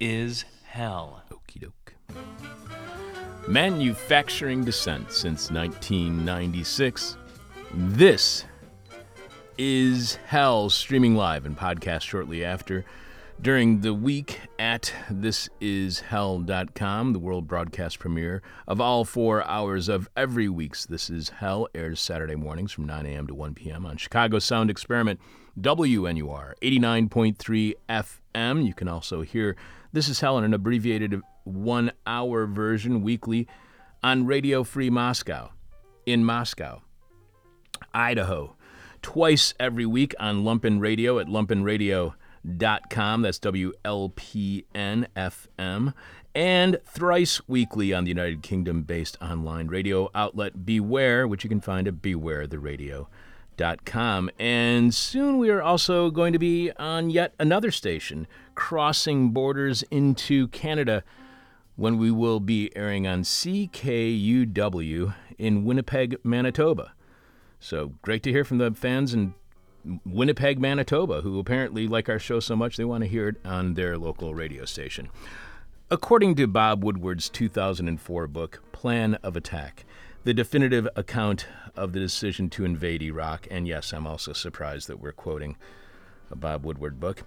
Is hell. Okie doke. Manufacturing descent since 1996. This is Hell, streaming live and podcast shortly after. During the week at thisishell.com, the world broadcast premiere of all four hours of every week's This Is Hell airs Saturday mornings from 9 a.m. to 1 p.m. on Chicago Sound Experiment, WNUR 89.3 FM. You can also hear This Is Hell in an abbreviated one hour version weekly on Radio Free Moscow in Moscow, Idaho, twice every week on Lumpen Radio at lumpenradio.com. That's W L P N F M. And thrice weekly on the United Kingdom based online radio outlet Beware, which you can find at bewaretheradio.com. And soon we are also going to be on yet another station, crossing borders into Canada when we will be airing on CKUW in Winnipeg, Manitoba. So great to hear from the fans in Winnipeg, Manitoba, who apparently like our show so much they want to hear it on their local radio station. According to Bob Woodward's 2004 book, Plan of Attack, the definitive account of the decision to invade Iraq, and yes, I'm also surprised that we're quoting a Bob Woodward book.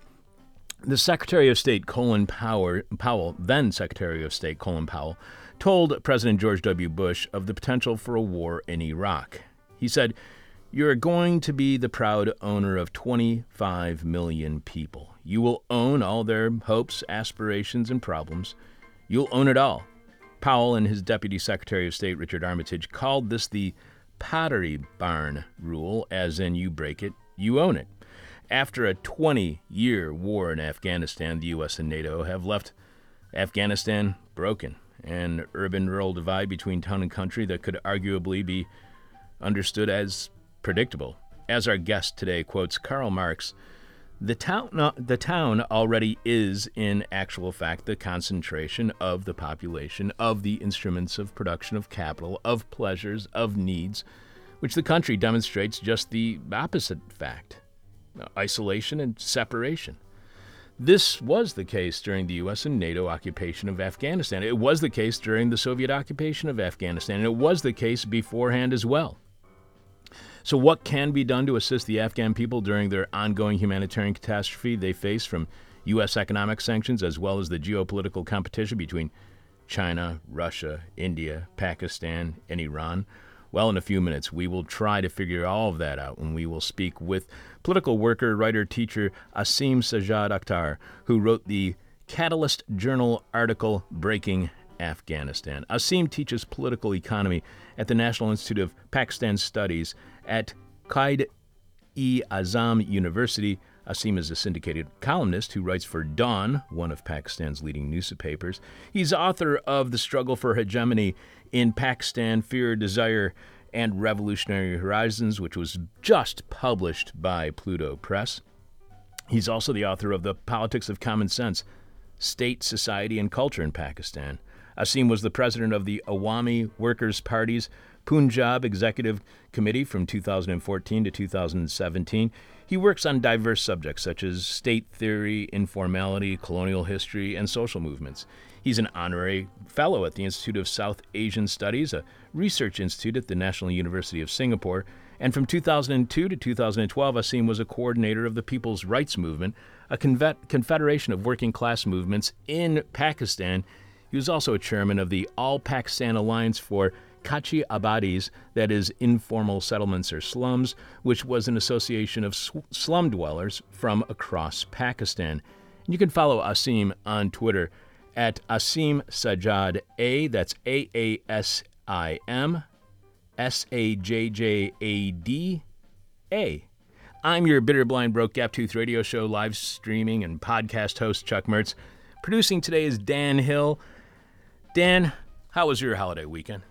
The Secretary of State Colin Powell, Powell, then Secretary of State Colin Powell, told President George W. Bush of the potential for a war in Iraq. He said, You're going to be the proud owner of 25 million people. You will own all their hopes, aspirations, and problems. You'll own it all. Powell and his Deputy Secretary of State, Richard Armitage, called this the pottery barn rule, as in you break it, you own it. After a 20 year war in Afghanistan, the U.S. and NATO have left Afghanistan broken, an urban rural divide between town and country that could arguably be understood as predictable. As our guest today quotes Karl Marx, the town, the town already is, in actual fact, the concentration of the population, of the instruments of production of capital, of pleasures, of needs, which the country demonstrates just the opposite fact isolation and separation. This was the case during the U.S. and NATO occupation of Afghanistan. It was the case during the Soviet occupation of Afghanistan, and it was the case beforehand as well. So, what can be done to assist the Afghan people during their ongoing humanitarian catastrophe they face from U.S. economic sanctions as well as the geopolitical competition between China, Russia, India, Pakistan, and Iran? Well, in a few minutes, we will try to figure all of that out when we will speak with political worker, writer, teacher Asim Sajjad Akhtar, who wrote the Catalyst Journal article Breaking Afghanistan. Asim teaches political economy at the National Institute of Pakistan Studies at Qaid e Azam University. Asim is a syndicated columnist who writes for Dawn, one of Pakistan's leading newspapers. He's author of The Struggle for Hegemony in Pakistan, Fear, Desire, and Revolutionary Horizons, which was just published by Pluto Press. He's also the author of The Politics of Common Sense State, Society, and Culture in Pakistan. Asim was the president of the Awami Workers' Party's Punjab Executive Committee from 2014 to 2017. He works on diverse subjects such as state theory, informality, colonial history, and social movements. He's an honorary fellow at the Institute of South Asian Studies, a research institute at the National University of Singapore. And from 2002 to 2012, Asim was a coordinator of the People's Rights Movement, a confederation of working class movements in Pakistan. He was also a chairman of the All Pakistan Alliance for Kachi Abadis, that is, informal settlements or slums, which was an association of slum dwellers from across Pakistan. You can follow Asim on Twitter at Asim Sajjad A. That's A A S I M S A J J A D A. I'm your bitter, blind, broke, gap tooth radio show live streaming and podcast host, Chuck Mertz. Producing today is Dan Hill. Dan, how was your holiday weekend?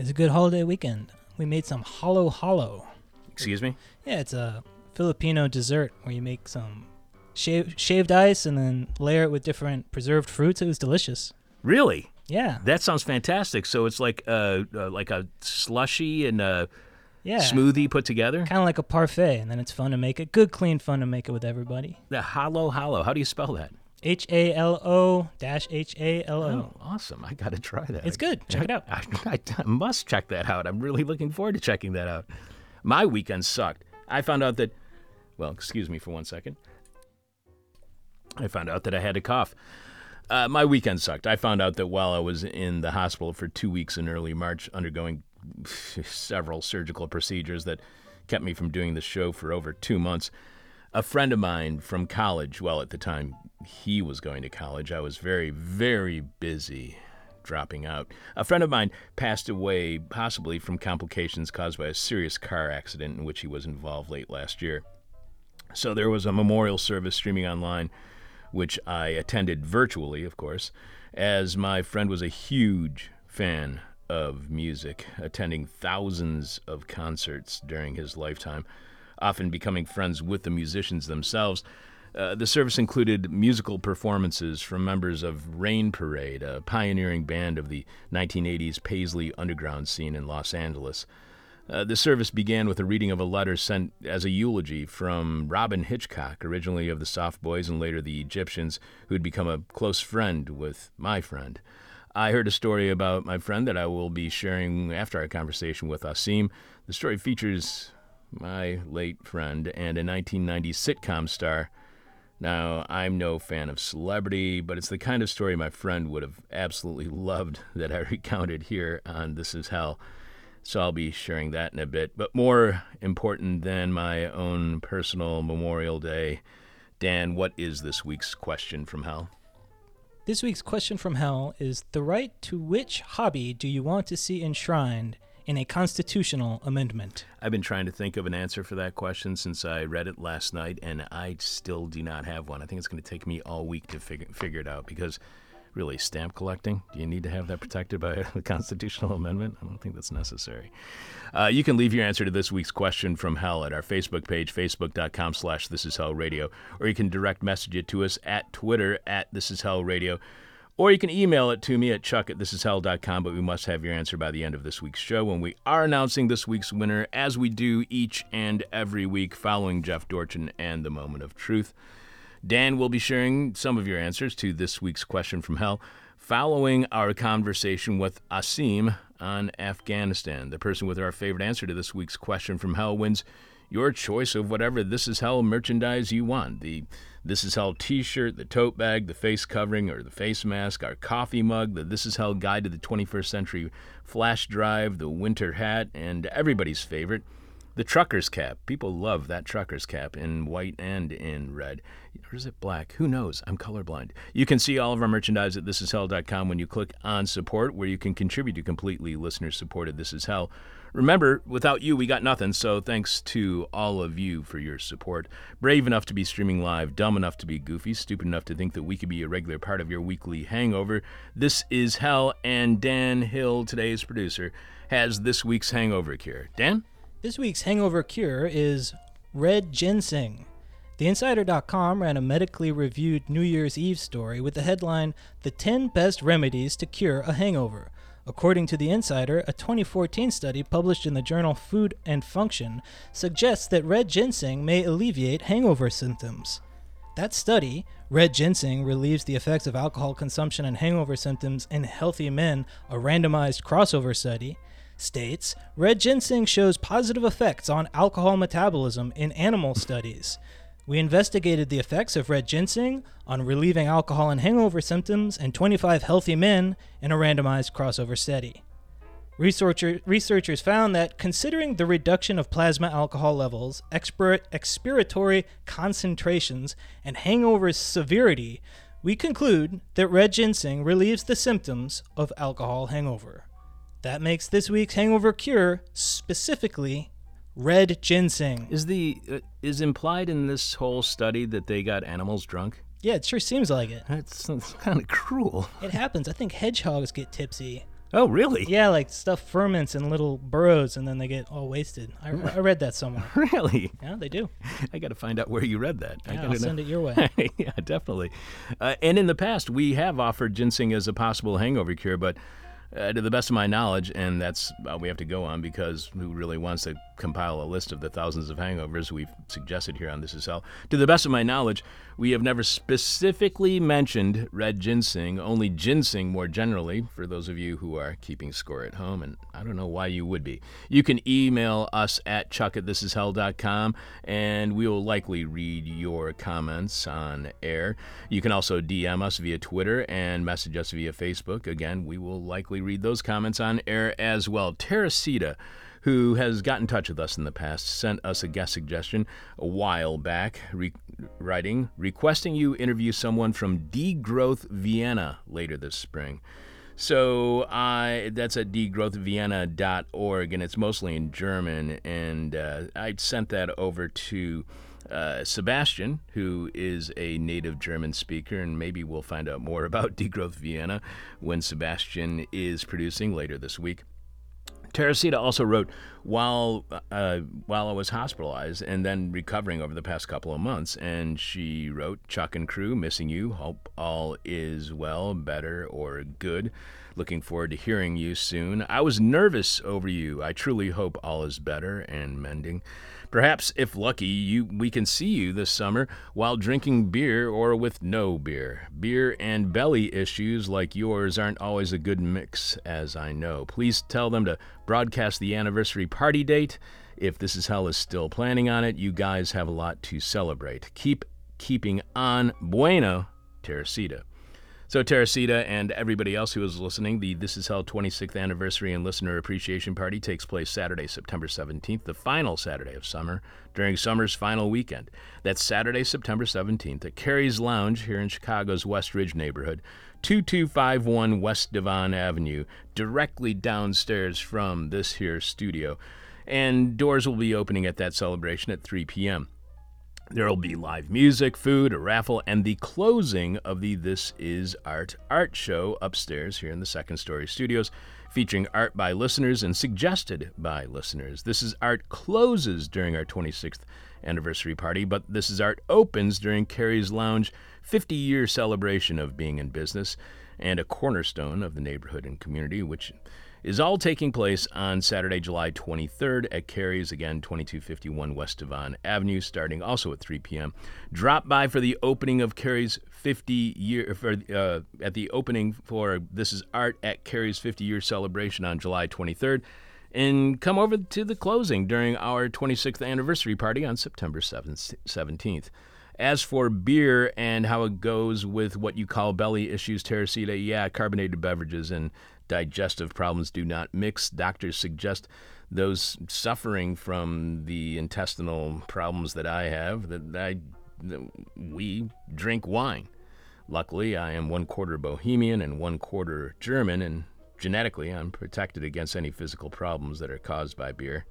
It's a good holiday weekend. We made some halo halo. Excuse me? Yeah, it's a Filipino dessert where you make some shaved, shaved ice and then layer it with different preserved fruits. It was delicious. Really? Yeah. That sounds fantastic. So it's like a, uh, like a slushy and a yeah. smoothie put together? Kind of like a parfait, and then it's fun to make it. Good, clean fun to make it with everybody. The halo halo. How do you spell that? H A L O dash H A L Oh, awesome. I got to try that. It's good. Check it out. I, I, I must check that out. I'm really looking forward to checking that out. My weekend sucked. I found out that, well, excuse me for one second. I found out that I had a cough. Uh, my weekend sucked. I found out that while I was in the hospital for two weeks in early March, undergoing several surgical procedures that kept me from doing the show for over two months, a friend of mine from college, well, at the time he was going to college, I was very, very busy dropping out. A friend of mine passed away, possibly from complications caused by a serious car accident in which he was involved late last year. So there was a memorial service streaming online, which I attended virtually, of course, as my friend was a huge fan of music, attending thousands of concerts during his lifetime, often becoming friends with the musicians themselves. Uh, the service included musical performances from members of Rain Parade, a pioneering band of the 1980s Paisley underground scene in Los Angeles. Uh, the service began with a reading of a letter sent as a eulogy from Robyn Hitchcock, originally of the Soft Boys and later the Egyptians, who had become a close friend with my friend. I heard a story about my friend that I will be sharing after our conversation with Asim. The story features my late friend and a 1990s sitcom star. Now, I'm no fan of celebrity, but it's the kind of story my friend would have absolutely loved that I recounted here on This Is Hell. So I'll be sharing that in a bit. But more important than my own personal Memorial Day, Dan, what is this week's question from hell? This week's question from hell is the right to which hobby do you want to see enshrined in a constitutional amendment? I've been trying to think of an answer for that question since I read it last night, and I still do not have one. I think it's going to take me all week to figure, figure it out because, really, stamp collecting, do you need to have that protected by a constitutional amendment? I don't think that's necessary. Uh, you can leave your answer to this week's question from hell at our Facebook page, facebook.com slash this is hell radio, or you can direct message it to us at Twitter at this is hell radio. Or you can email it to me at chuck at thisishell.com, but we must have your answer by the end of this week's show when we are announcing this week's winner, as we do each and every week following Jeff Dorchin and the Moment of Truth. Dan will be sharing some of your answers to this week's question from hell following our conversation with Asim on Afghanistan. The person with our favorite answer to this week's question from hell wins your choice of whatever This Is Hell merchandise you want. The This Is Hell t shirt, the tote bag, the face covering or the face mask, our coffee mug, the This Is Hell Guide to the 21st Century flash drive, the winter hat, and everybody's favorite, the trucker's cap. People love that trucker's cap in white and in red. Or is it black? Who knows? I'm colorblind. You can see all of our merchandise at thisishell.com when you click on support, where you can contribute to completely listener supported This Is Hell. Remember, without you, we got nothing, so thanks to all of you for your support. Brave enough to be streaming live, dumb enough to be goofy, stupid enough to think that we could be a regular part of your weekly hangover. This is Hell, and Dan Hill, today's producer, has this week's hangover cure. Dan? This week's hangover cure is red ginseng. TheInsider.com ran a medically reviewed New Year's Eve story with the headline The 10 Best Remedies to Cure a Hangover. According to The Insider, a 2014 study published in the journal Food and Function suggests that red ginseng may alleviate hangover symptoms. That study, Red Ginseng Relieves the Effects of Alcohol Consumption and Hangover Symptoms in Healthy Men, a randomized crossover study, states Red ginseng shows positive effects on alcohol metabolism in animal studies. We investigated the effects of red ginseng on relieving alcohol and hangover symptoms in 25 healthy men in a randomized crossover study. Researcher, researchers found that considering the reduction of plasma alcohol levels, expir- expiratory concentrations, and hangover severity, we conclude that red ginseng relieves the symptoms of alcohol hangover. That makes this week's hangover cure specifically red ginseng. Is the uh, is implied in this whole study that they got animals drunk? Yeah, it sure seems like it. That's, that's kind of cruel. It happens. I think hedgehogs get tipsy. Oh, really? Yeah, like stuff ferments in little burrows and then they get all wasted. I, I read that somewhere. Really? Yeah, they do. I got to find out where you read that. I Yeah, gotta I'll know. send it your way. yeah, definitely. Uh, and in the past, we have offered ginseng as a possible hangover cure, but uh, to the best of my knowledge, and that's we have to go on because who really wants to compile a list of the thousands of hangovers we've suggested here on This Is Hell. To the best of my knowledge, we have never specifically mentioned red ginseng, only ginseng more generally, for those of you who are keeping score at home, and I don't know why you would be. You can email us at chuck at thisishell.com, and we will likely read your comments on air. You can also DM us via Twitter and message us via Facebook. Again, we will likely read those comments on air as well. Teresita who has got in touch with us in the past, sent us a guest suggestion a while back, re- writing, requesting you interview someone from Degrowth Vienna later this spring. So I that's at degrowthvienna.org, and it's mostly in German. And uh, I sent that over to uh, Sebastian, who is a native German speaker, and maybe we'll find out more about Degrowth Vienna when Sebastian is producing later this week. Teresita also wrote, while uh, while I was hospitalized and then recovering over the past couple of months, and she wrote, Chuck and crew, missing you. Hope all is well, better, or good. Looking forward to hearing you soon. I was nervous over you. I truly hope all is better and mending. Perhaps, if lucky, you we can see you this summer while drinking beer or with no beer. Beer and belly issues like yours aren't always a good mix, as I know. Please tell them to broadcast the anniversary party date. If This Is Hell is still planning on it, you guys have a lot to celebrate. Keep keeping on. Bueno, Teresita. So, Teresita and everybody else who is listening, the This Is Hell 26th Anniversary and Listener Appreciation Party takes place Saturday, September 17th, the final Saturday of summer, during summer's final weekend. That's Saturday, September 17th at Carrie's Lounge here in Chicago's West Ridge neighborhood, 2251 West Devon Avenue, directly downstairs from this here studio. And doors will be opening at that celebration at 3 p.m. There will be live music, food, a raffle, and the closing of the This Is Art art show upstairs here in the second story studios, featuring art by listeners and suggested by listeners. This Is Art closes during our 26th anniversary party, but This Is Art opens during Carrie's Lounge 50 year celebration of being in business and a cornerstone of the neighborhood and community, which is all taking place on Saturday, July 23rd at Carrie's, again, 2251 West Devon Avenue, starting also at 3 p.m. Drop by for the opening of Carrie's 50 year, for, uh, at the opening for This is Art at Carrie's 50 year celebration on July 23rd, and come over to the closing during our 26th anniversary party on September 7th, 17th. As for beer and how it goes with what you call belly issues, Teresita, yeah, carbonated beverages and digestive problems do not mix. Doctors suggest those suffering from the intestinal problems that I have that I that we drink wine. Luckily, I am one quarter Bohemian and one quarter German, and genetically, I'm protected against any physical problems that are caused by beer.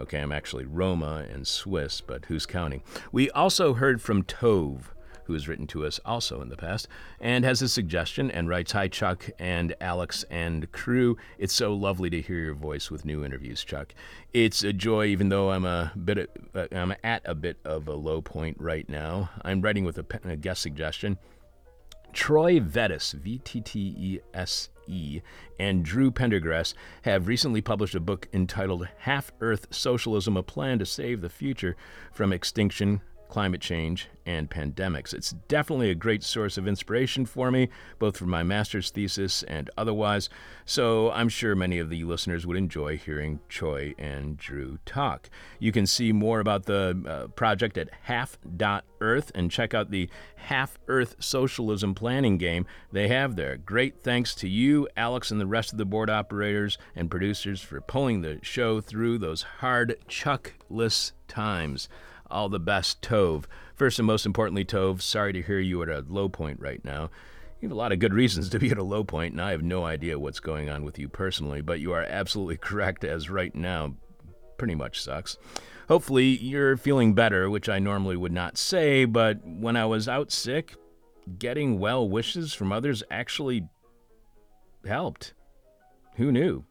Okay, I'm actually Roma and Swiss, but who's counting? We also heard from Tove who has written to us also in the past, and has a suggestion and writes Hi, Chuck and Alex and crew. It's so lovely to hear your voice with new interviews, Chuck. It's a joy, even though I'm a bit, uh, I'm at a bit of a low point right now. I'm writing with a, a guest suggestion. Troy Vettis, V T T E S E, and Drew Pendergrass have recently published a book entitled Half Earth Socialism A Plan to Save the Future from Extinction, climate change, and pandemics. It's definitely a great source of inspiration for me, both for my master's thesis and otherwise, so I'm sure many of the listeners would enjoy hearing Troy and Drew talk. You can see more about the uh, project at half.earth and check out the Half Earth Socialism Planning Game they have there. Great thanks to you, Alex, and the rest of the board operators and producers for pulling the show through those hard, chuckless times. All the best, Tove. First and most importantly, Tove, sorry to hear you at a low point right now. You have a lot of good reasons to be at a low point, and I have no idea what's going on with you personally, but you are absolutely correct as right now pretty much sucks. Hopefully, you're feeling better, which I normally would not say, but when I was out sick, getting well wishes from others actually helped. Who knew?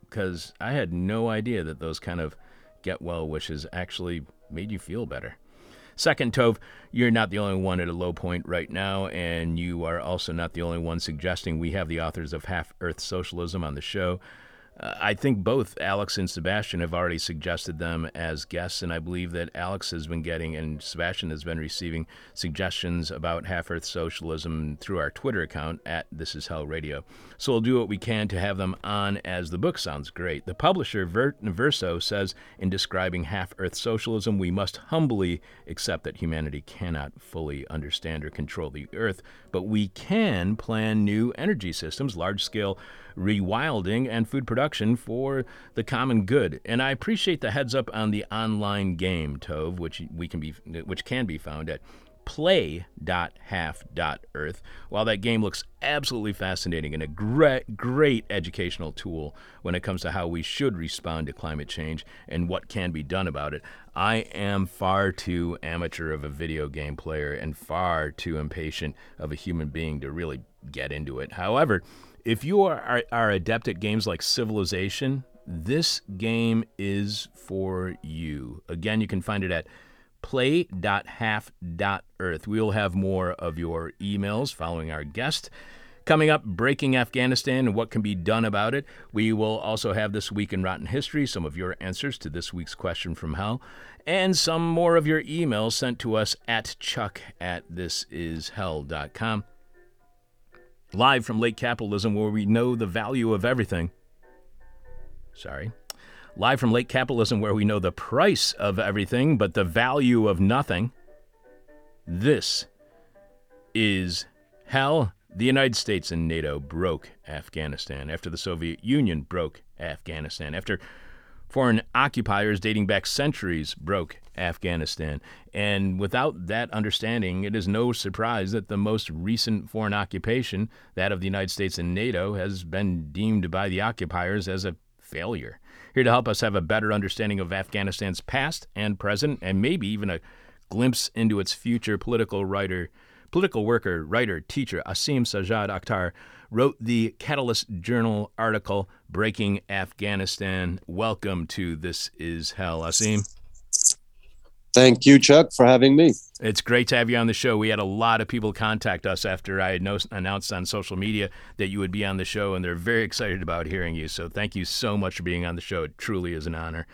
Because I had no idea that those kind of get well wishes actually made you feel better. Second, Tove, you're not the only one at a low point right now, and you are also not the only one suggesting we have the authors of Half Earth Socialism on the show. Uh, I think both Alex and Sebastian have already suggested them as guests, and I believe that Alex has been getting and Sebastian has been receiving suggestions about Half Earth Socialism through our Twitter account at This Is Hell Radio. So we'll do what we can to have them on as the book sounds great. The publisher, Ver- Verso, says in describing Half Earth Socialism, we must humbly accept that humanity cannot fully understand or control the Earth, but we can plan new energy systems, large scale rewilding, and food production for the common good. And I appreciate the heads up on the online game, Tove, which we can be which can be found at play.half.earth. While that game looks absolutely fascinating and a great, great educational tool when it comes to how we should respond to climate change and what can be done about it, I am far too amateur of a video game player and far too impatient of a human being to really get into it. However, if you are, are, are adept at games like Civilization, this game is for you. Again, you can find it at play.half.earth. We'll have more of your emails following our guest. Coming up, Breaking Afghanistan and what can be done about it. We will also have This Week in Rotten History, some of your answers to this week's question from hell, and some more of your emails sent to us at chuck at thisishell.com. Live from late Capitalism, where we know the value of everything. Sorry. Live from Lake Capitalism, where we know the price of everything, but the value of nothing. This is hell. The United States and NATO broke Afghanistan after the Soviet Union broke Afghanistan, after foreign occupiers dating back centuries broke Afghanistan. And without that understanding, it is no surprise that the most recent foreign occupation, that of the United States and NATO, has been deemed by the occupiers as a failure. Here to help us have a better understanding of Afghanistan's past and present, and maybe even a glimpse into its future, political writer, political worker, writer, teacher Asim Sajjad Akhtar wrote the Catalyst Journal article Breaking Afghanistan. Welcome to This Is Hell, Asim. Thank you, Chuck, for having me. It's great to have you on the show. We had a lot of people contact us after I had no- announced on social media that you would be on the show, and they're very excited about hearing you. So thank you so much for being on the show. It truly is an honor.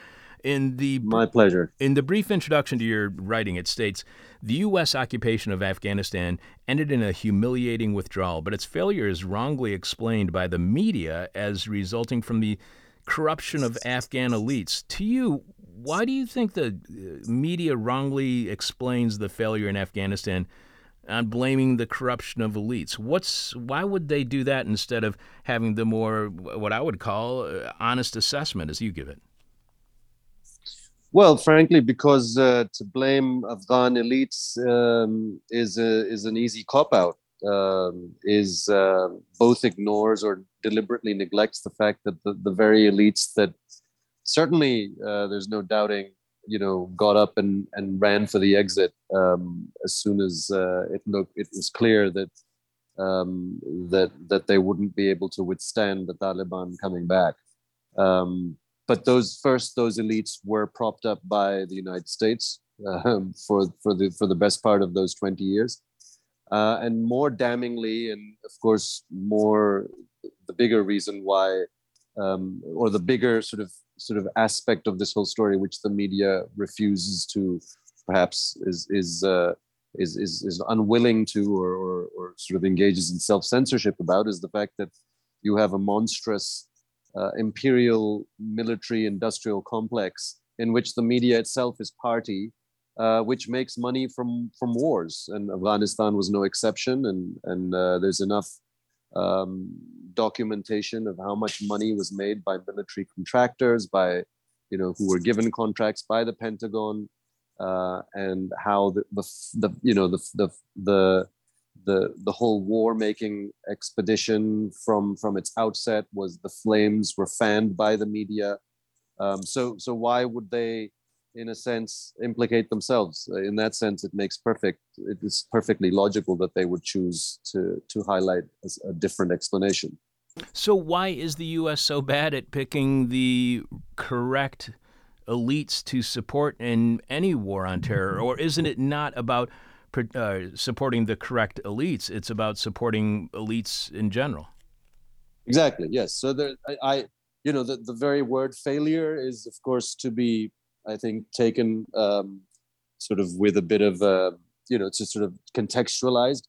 In the my pleasure. In the brief introduction to your writing, it states the U.S. occupation of Afghanistan ended in a humiliating withdrawal, but its failure is wrongly explained by the media as resulting from the corruption of Afghan elites. To you, why do you think the uh, media wrongly explains the failure in Afghanistan on blaming the corruption of elites? What's why would they do that instead of having the more what I would call uh, honest assessment as you give it? Well, frankly, because uh, to blame Afghan elites um, is a, is an easy cop out. Um, is uh, both ignores or deliberately neglects the fact that the, the very elites that certainly uh, there's no doubting you know got up and and ran for the exit um, as soon as uh, it looked it was clear that um, that that they wouldn't be able to withstand the Taliban coming back. Um, but those first those elites were propped up by the United States um, for for the for the best part of those 20 years. Uh, and more damningly, and of course, more the bigger reason why, um, or the bigger sort of sort of aspect of this whole story, which the media refuses to, perhaps is is uh, is, is is unwilling to, or, or, or sort of engages in self censorship about, is the fact that you have a monstrous uh, imperial military industrial complex in which the media itself is party, uh, which makes money from from wars, and Afghanistan was no exception. And and uh, there's enough um, documentation of how much money was made by military contractors, by you know who were given contracts by the Pentagon, uh, and how the, the, the you know the the the the, the whole war making expedition from from its outset was the flames were fanned by the media. Um, so so why would they in a sense implicate themselves. In that sense it makes perfect it is perfectly logical that they would choose to to highlight a, a different explanation. So why is the us so bad at picking the correct elites to support in any war on terror? Or isn't it not about uh, supporting the correct elites it's about supporting elites in general? Exactly yes. So there, I, I you know, the, the very word failure is, of course, to be, I think, taken um, sort of with a bit of, uh, you know, to sort of contextualized.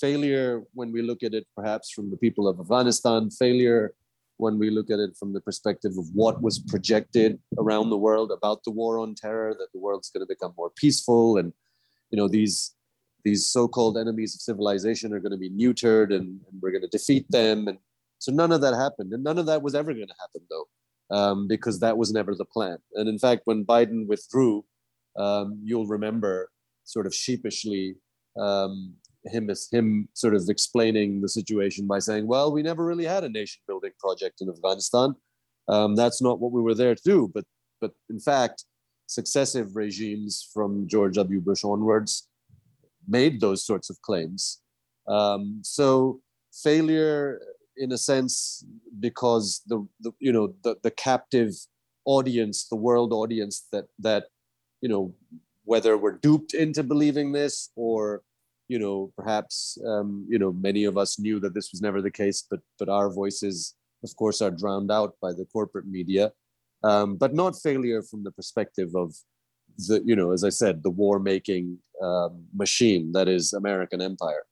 Failure, when we look at it perhaps from the people of Afghanistan, failure when we look at it from the perspective of what was projected around the world about the war on terror, that the world's going to become more peaceful and, you know, these these so-called enemies of civilization are going to be neutered and, and we're going to defeat them and so none of that happened. And none of that was ever going to happen, though, um, because that was never the plan. And in fact, when Biden withdrew, um, you'll remember sort of sheepishly um, him, him sort of explaining the situation by saying, well, we never really had a nation building project in Afghanistan. Um, that's not what we were there to do. But, but in fact, successive regimes from George W. Bush onwards made those sorts of claims. Um, so failure in a sense because the, the you know the, the captive audience the world audience that that you know whether we're duped into believing this or you know perhaps um, you know many of us knew that this was never the case but but our voices of course are drowned out by the corporate media. Um, but not failure from the perspective of the you know as i said the war making um, machine that is american empire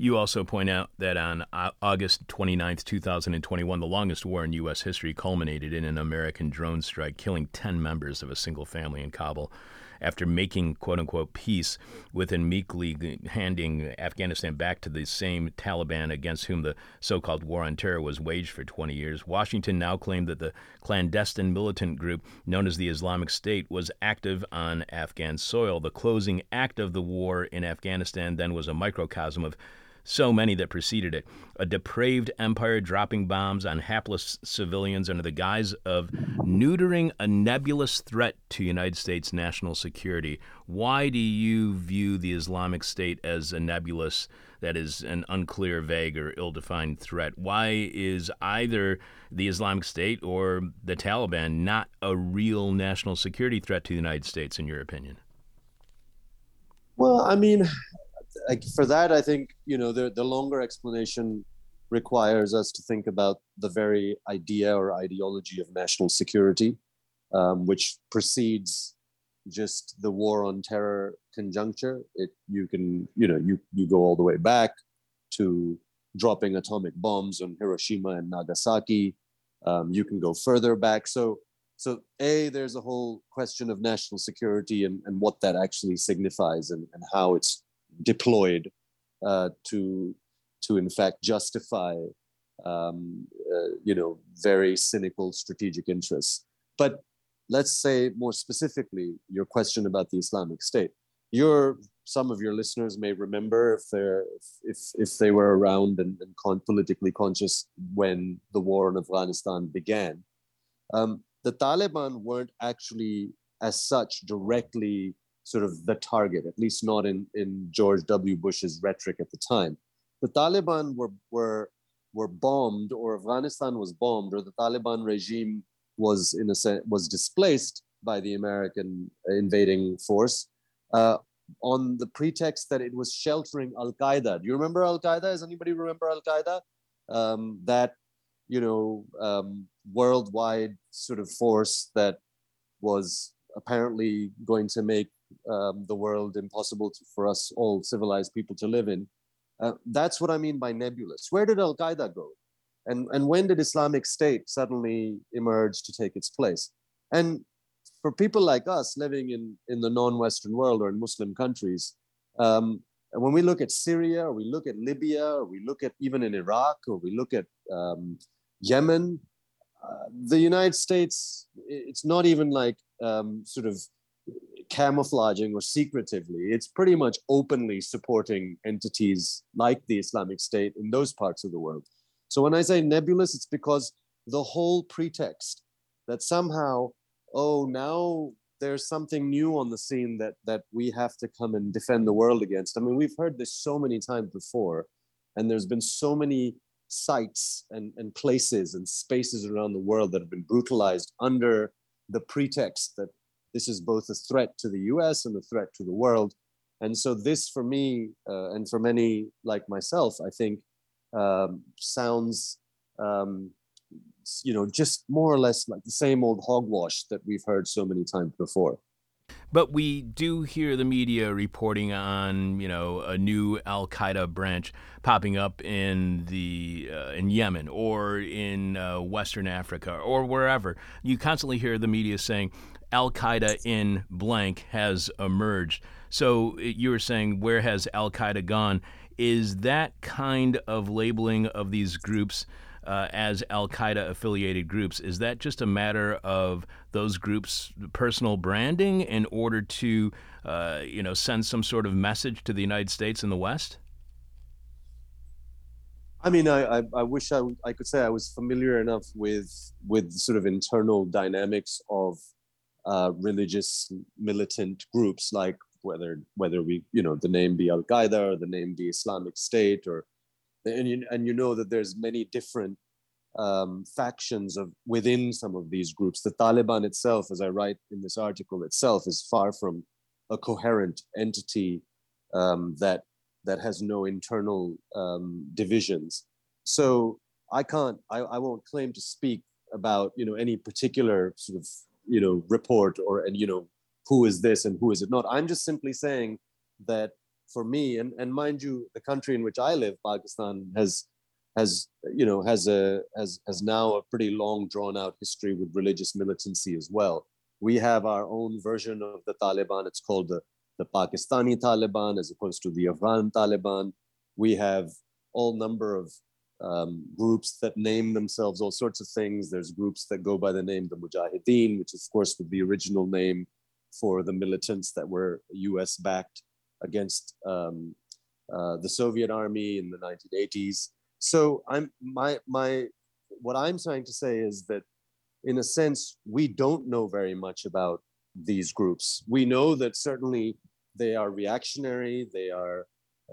you also point out that on August 29, 2021, the longest war in U.S. history culminated in an American drone strike, killing 10 members of a single family in Kabul. After making quote unquote peace with and meekly handing Afghanistan back to the same Taliban against whom the so called war on terror was waged for 20 years, Washington now claimed that the clandestine militant group known as the Islamic State was active on Afghan soil. The closing act of the war in Afghanistan then was a microcosm of so many that preceded it. A depraved empire dropping bombs on hapless civilians under the guise of neutering a nebulous threat to United States national security. Why do you view the Islamic State as a nebulous, that is, an unclear, vague, or ill defined threat? Why is either the Islamic State or the Taliban not a real national security threat to the United States, in your opinion? Well, I mean, like for that, I think you know the the longer explanation requires us to think about the very idea or ideology of national security, um, which precedes just the war on terror conjuncture. It you can you know you you go all the way back to dropping atomic bombs on Hiroshima and Nagasaki. Um, you can go further back. So so a there's a whole question of national security and, and what that actually signifies and, and how it's deployed uh, to to in fact justify um, uh, you know very cynical strategic interests. But let's say more specifically your question about the Islamic State. Your some of your listeners may remember if they're if if they were around and, and con- politically conscious when the war in Afghanistan began. Um, the Taliban weren't actually as such directly sort of the target, at least not in, in George W. Bush's rhetoric at the time. The Taliban were, were, were bombed, or Afghanistan was bombed, or the Taliban regime was, in a sense, was displaced by the American invading force uh, on the pretext that it was sheltering Al Qaeda. Do you remember Al Qaeda? Does anybody remember Al Qaeda? Um, that you know um, worldwide sort of force that was apparently going to make um, the world impossible to, for us all civilized people to live in. Uh, that's what I mean by nebulous. Where did Al Qaeda go? And, and when did Islamic State suddenly emerge to take its place? And for people like us living in, in the non Western world or in Muslim countries, um, when we look at Syria or we look at Libya or we look at even in Iraq or we look at um, Yemen, uh, the United States, it's not even like um, sort of camouflaging or secretively. It's pretty much openly supporting entities like the Islamic State in those parts of the world. So when I say nebulous, it's because the whole pretext that somehow, oh, now there's something new on the scene that that we have to come and defend the world against. I mean, we've heard this so many times before, and there's been so many sites and, and places and spaces around the world that have been brutalized under the pretext that this is both a threat to the US and a threat to the world. And so, this for me, uh, and for many like myself, I think um, sounds um, you know just more or less like the same old hogwash that we've heard so many times before. But we do hear the media reporting on, you know, a new Al Qaeda branch popping up in the uh, in Yemen or in uh, Western Africa or wherever. You constantly hear the media saying Al Qaeda in blank has emerged. So you were saying, where has Al Qaeda gone? Is that kind of labeling of these groups? uh, as Al Qaeda affiliated groups. Is that just a matter of those groups' personal branding in order to, uh, you know, send some sort of message to the United States and the West? I mean, I, I, I wish I, I could say I was familiar enough with with sort of internal dynamics of uh, religious militant groups, like whether whether we you know the name be Al Qaeda or the name be Islamic State or and you, and you know that there's many different um, factions of within some of these groups. The Taliban itself, as I write in this article itself, is far from a coherent entity um, that that has no internal um, divisions. So I can't, I, I won't claim to speak about you know any particular sort of you know report or and you know who is this and who is it not. I'm just simply saying that for me and, and mind you the country in which i live pakistan has has you know has a has has now a pretty long drawn out history with religious militancy as well. We have our own version of the taliban. It's called the, the pakistani taliban as opposed to the afghan taliban. We have all number of um, groups that name themselves all sorts of things there's groups that go by the name the mujahideen which of course was the original name for the militants that were us backed against um, uh, the Soviet army in the 1980s. So I'm my my what I'm trying to say is that in a sense we don't know very much about these groups. We know that certainly they are reactionary. They are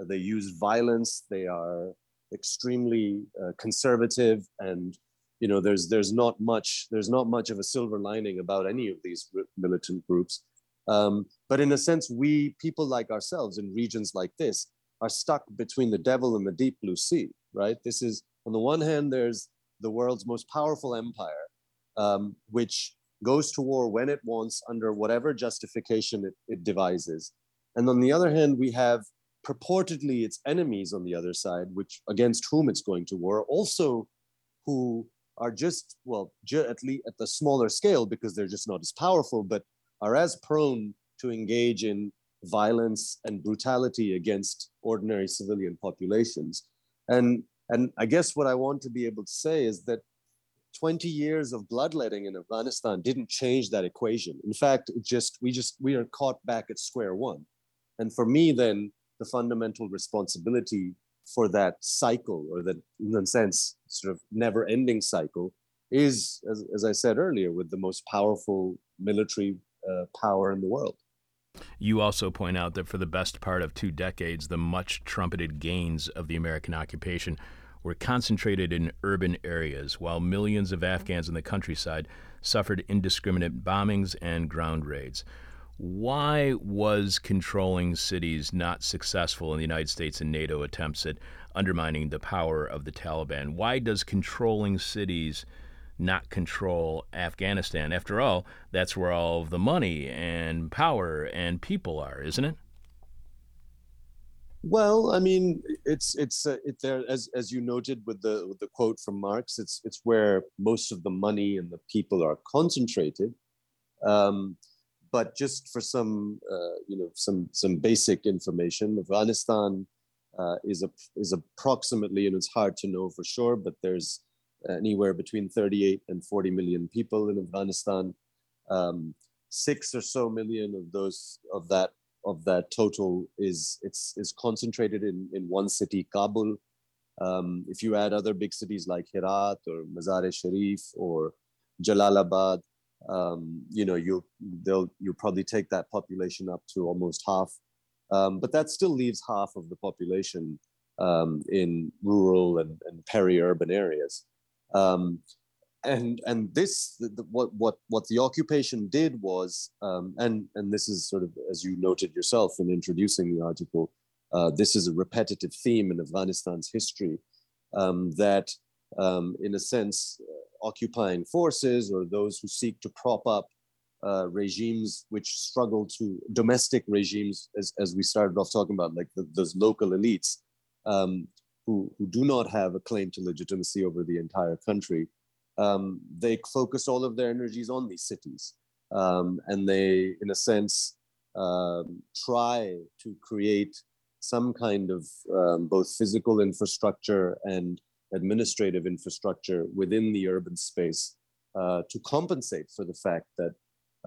they use violence. They are extremely uh, conservative and you know there's there's not much there's not much of a silver lining about any of these militant groups um, but in a sense, we, people like ourselves in regions like this, are stuck between the devil and the deep blue sea, right? This is, on the one hand, there's the world's most powerful empire, um, which goes to war when it wants under whatever justification it, it devises. And on the other hand, we have purportedly its enemies on the other side, which against whom it's going to war, also who are just, well, ju- at least at the smaller scale because they're just not as powerful, but are as prone to engage in violence and brutality against ordinary civilian populations. And, and I guess what I want to be able to say is that 20 years of bloodletting in Afghanistan didn't change that equation. In fact, just we just we are caught back at square one. And for me, then the fundamental responsibility for that cycle, or that in a sense, sort of never-ending cycle, is, as, as I said earlier, with the most powerful military uh, power in the world. You also point out that for the best part of two decades, the much trumpeted gains of the American occupation were concentrated in urban areas, while millions of Afghans in the countryside suffered indiscriminate bombings and ground raids. Why was controlling cities not successful in the United States and NATO attempts at undermining the power of the Taliban? Why does controlling cities not control Afghanistan. After all, that's where all of the money and power and people are, isn't it? Well, I mean, it's it's uh, it there as as you noted with the with the quote from Marx. It's it's where most of the money and the people are concentrated. Um, but just for some uh, you know some some basic information, Afghanistan uh, is a is approximately, and it's hard to know for sure, but there's anywhere between 38 and 40 million people in Afghanistan. Um, six or so million of those of that of that total is it's is concentrated in in one city, Kabul. Um, if you add other big cities like Herat or Mazar-e-Sharif or Jalalabad, um, you know you'll they'll you'll probably take that population up to almost half. Um, but that still leaves half of the population um, in rural and, and peri-urban areas. Um, and and this the, the, what what what the occupation did was um, and and this is sort of as you noted yourself in introducing the article uh, this is a repetitive theme in afghanistan's history um, that in a sense occupying forces or those who seek to prop up uh, regimes which struggle to domestic regimes, as, as we started off talking about, like the, those local elites um, who, who do not have a claim to legitimacy over the entire country. Um, they focus all of their energies on these cities. Um, and they, in a sense, um, try to create some kind of um, both physical infrastructure and administrative infrastructure within the urban space uh, to compensate for the fact that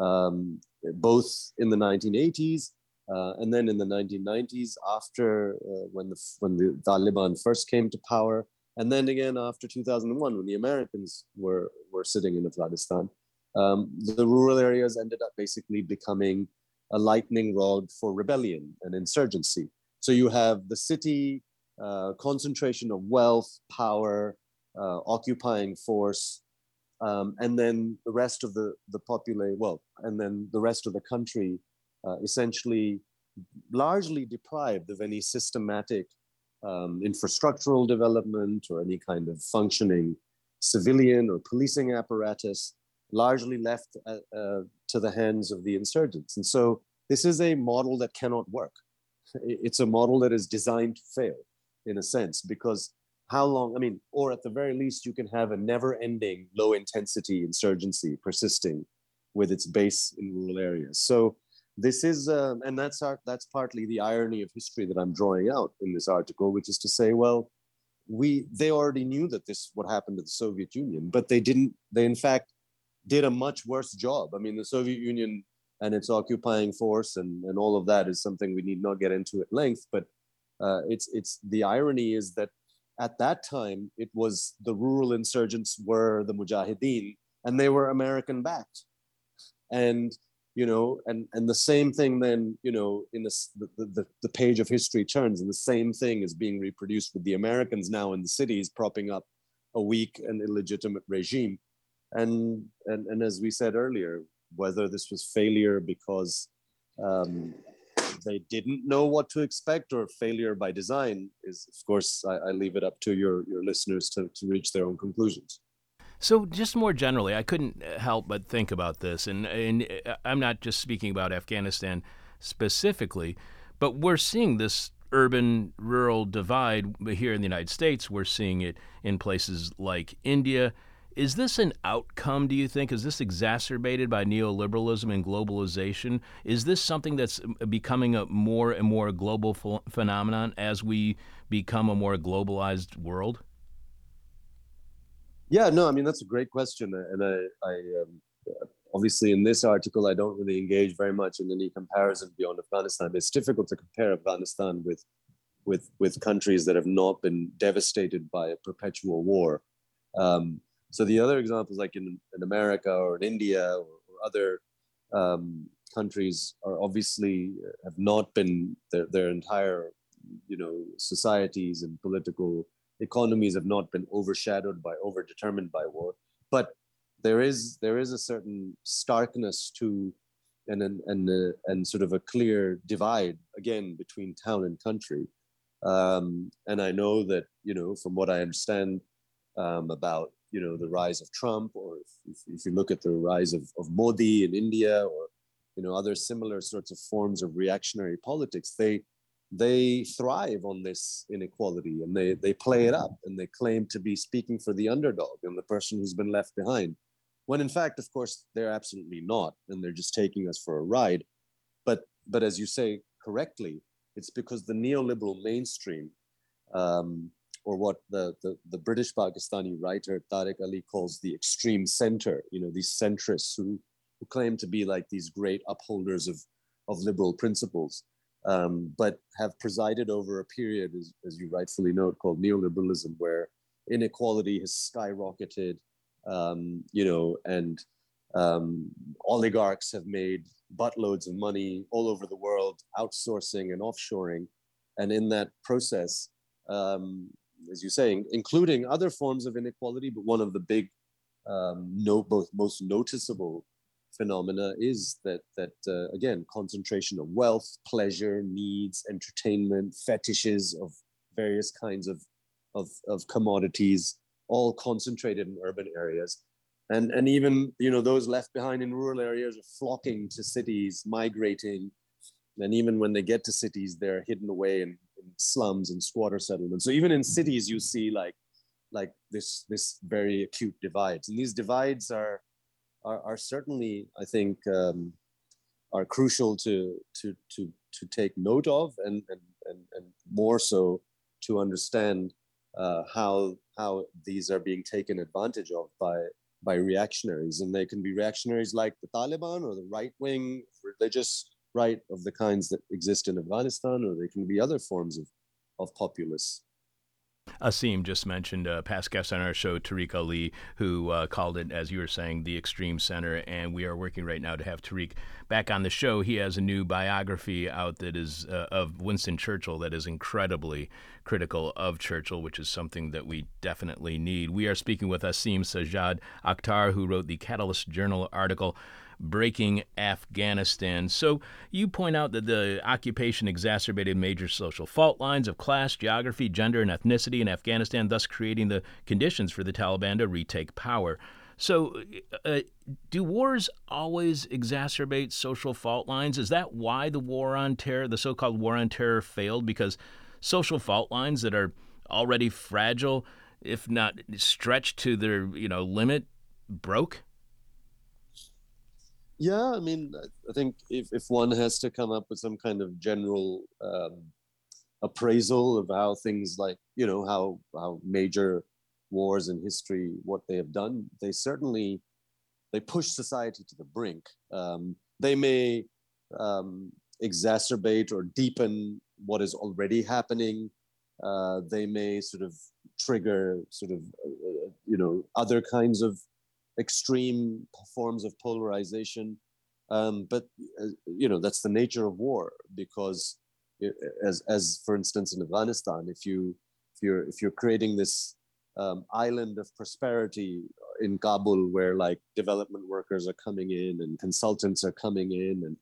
um, both in the 1980s uh, and then in the 1990s, after uh, when the when the Taliban first came to power, and then again after 2001, when the Americans were were sitting in Afghanistan, um, the rural areas ended up basically becoming a lightning rod for rebellion and insurgency. So you have the city uh, concentration of wealth, power, uh, occupying force, um, and then the rest of the the population, well, and then the rest of the country, uh, essentially, largely deprived of any systematic um, infrastructural development or any kind of functioning civilian or policing apparatus, largely left uh, uh, to the hands of the insurgents. And so this is a model that cannot work. It's a model that is designed to fail, in a sense, because how long, I mean, or at the very least, you can have a never ending low intensity insurgency persisting with its base in rural areas. So this is, um, and that's, our, that's partly the irony of history that I'm drawing out in this article, which is to say, well, we, they already knew that this what happened to the Soviet Union, but they didn't, they in fact did a much worse job. I mean, the Soviet Union and its occupying force and, and all of that is something we need not get into at length, but uh, it's, it's the irony is that at that time, it was the rural insurgents were the Mujahideen and they were American backed. And, you know, and, and the same thing then, you know, in this, the, the, the page of history turns and the same thing is being reproduced with the Americans now in the cities propping up a weak and illegitimate regime. And, and, and as we said earlier, whether this was failure because um, they didn't know what to expect or failure by design is of course i, I leave it up to your, your listeners to, to reach their own conclusions so, just more generally, I couldn't help but think about this, and, and uh, I'm not just speaking about Afghanistan specifically, but we're seeing this urban rural divide here in the United States. We're seeing it in places like India is this an outcome, do you think? Is this exacerbated by neoliberalism and globalization? Is this something that's uh, becoming a more and more global ph- phenomenon as we become a more globalized world? Yeah, no, I mean, that's a great question. And I, I um, obviously, in this article, I don't really engage very much in any comparison beyond Afghanistan. It's difficult to compare Afghanistan with, with, with countries that have not been devastated by a perpetual war. Um, so the other examples, like in, in America or in India or, or other um, countries, are obviously uh, have not been their, their entire, you know, societies and political economies have not been overshadowed by, overdetermined by war. But there is there is a certain starkness to and and and, uh, and sort of a clear divide again between town and country. Um, and I know that you know from what I understand um, about you know the rise of Trump, or if, if, you look at the rise of, of Modi in India, or you know other similar sorts of forms of reactionary politics, they they thrive on this inequality and they they play it up and they claim to be speaking for the underdog and the person who's been left behind, when in fact, of course, they're absolutely not, and they're just taking us for a ride. But but as you say correctly, it's because the neoliberal mainstream um, or what the, the, the, British Pakistani writer Tariq Ali calls the extreme center, you know, these centrists who, who claim to be like these great upholders of, of liberal principles, um, but have presided over a period, as, as you rightfully note, called neoliberalism, where inequality has skyrocketed, um, you know, and um, oligarchs have made buttloads of money all over the world, outsourcing and offshoring. And in that process, um, as you're saying, including other forms of inequality, but one of the big, um, no, both most noticeable phenomena is that that uh, again concentration of wealth, pleasure, needs, entertainment, fetishes of various kinds of of, of commodities all concentrated in urban areas. And, and even you know those left behind in rural areas are flocking to cities, migrating, and even when they get to cities, they're hidden away in, in slums and squatter settlements. So even in cities, you see like like this this very acute divides, and these divides are are, are certainly, I think, um, are crucial to to to to take note of, and and and, and more so to understand uh, how how these are being taken advantage of by by reactionaries, and they can be reactionaries like the Taliban or the right wing religious right of the kinds that exist in Afghanistan, or they can be other forms of of populists. Asim just mentioned a uh, past guest on our show, Tariq Ali, who uh, called it, as you were saying, the extreme center. And we are working right now to have Tariq back on the show. He has a new biography out that is uh, of Winston Churchill that is incredibly critical of Churchill, which is something that we definitely need. We are speaking with Asim Sajjad Akhtar, who wrote the Catalyst Journal article breaking Afghanistan. So you point out that the occupation exacerbated major social fault lines of class, geography, gender, and ethnicity in Afghanistan, thus creating the conditions for the Taliban to retake power. So, uh, do wars always exacerbate social fault lines? Is that why the war on terror, the so called war on terror, failed? Because social fault lines that are already fragile, if not stretched to their you know limit, broke? Yeah, I mean, I think if, if one has to come up with some kind of general um, appraisal of how things like, you know, how, how major wars in history, what they have done, they certainly, they push society to the brink. Um, they may um, exacerbate or deepen what is already happening. Uh, they may sort of trigger sort of, uh, uh you know, other kinds of extreme forms of polarization. Um, but uh, you know that's the nature of war because, as as for instance in Afghanistan, if you if you're if you're creating this um, island of prosperity in Kabul where like development workers are coming in and consultants are coming in and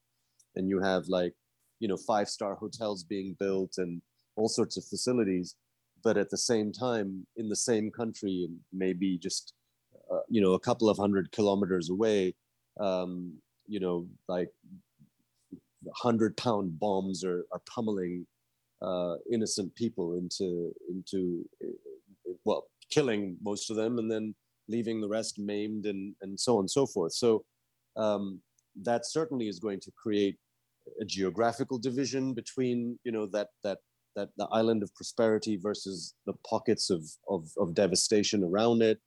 and you have like you know five star hotels being built and all sorts of facilities but at the same time in the same country maybe just uh, you know a couple of hundred kilometers away um, you know like hundred pound bombs are, are pummeling uh, innocent people into into well killing most of them and then leaving the rest maimed and and so on and so forth. So um, that certainly is going to create a geographical division between you know that that that the island of prosperity versus the pockets of of, of devastation around it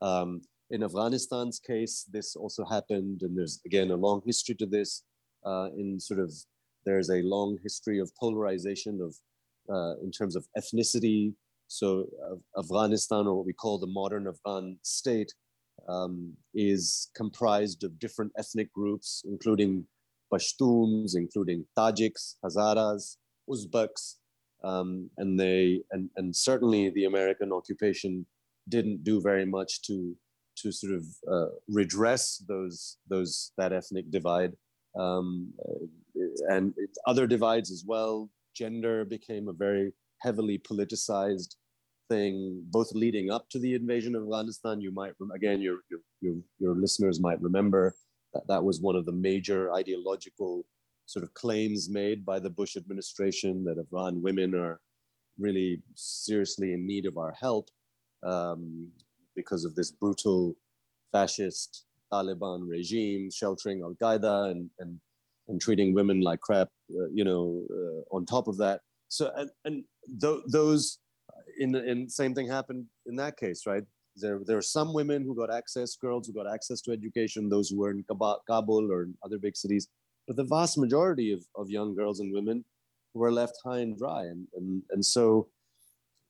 um, in Afghanistan's case, this also happened, and there's again a long history to this. Uh, in sort of, there's a long history of polarization of, uh, in terms of ethnicity. So uh, Afghanistan, or what we call the modern Afghan state, um, is comprised of different ethnic groups, including Pashtuns, including Tajiks, Hazaras, Uzbeks, um, and they and, and certainly the American occupation didn't do very much to to sort of uh, redress those those that ethnic divide um, and other divides as well. Gender became a very heavily politicized thing, both leading up to the invasion of Afghanistan. You might again, your your your, your listeners might remember that that was one of the major ideological sort of claims made by the Bush administration that Afghan women are really seriously in need of our help. Um, because of this brutal fascist Taliban regime sheltering Al Qaeda and, and, and treating women like crap, uh, you know, uh, on top of that. So, and, and th- those, in, in same thing happened in that case, right? There, there are some women who got access, girls who got access to education, those who were in Kabul or in other big cities. But the vast majority of, of young girls and women were left high and dry. And, and, and so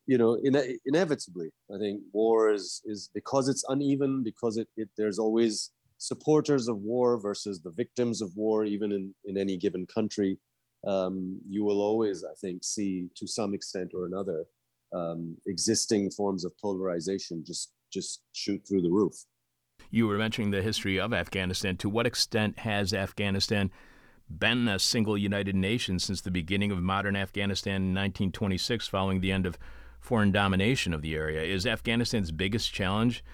you know, ine- inevitably, I think war is is because it's uneven, because it, it there's always supporters of war versus the victims of war, even in in any given country. Um, you will always, I think, see to some extent or another um, existing forms of polarization just just shoot through the roof. You were mentioning the history of Afghanistan. To what extent has Afghanistan been a single United Nation since the beginning of modern Afghanistan in 1926, following the end of foreign domination of the area. Is Afghanistan's biggest challenge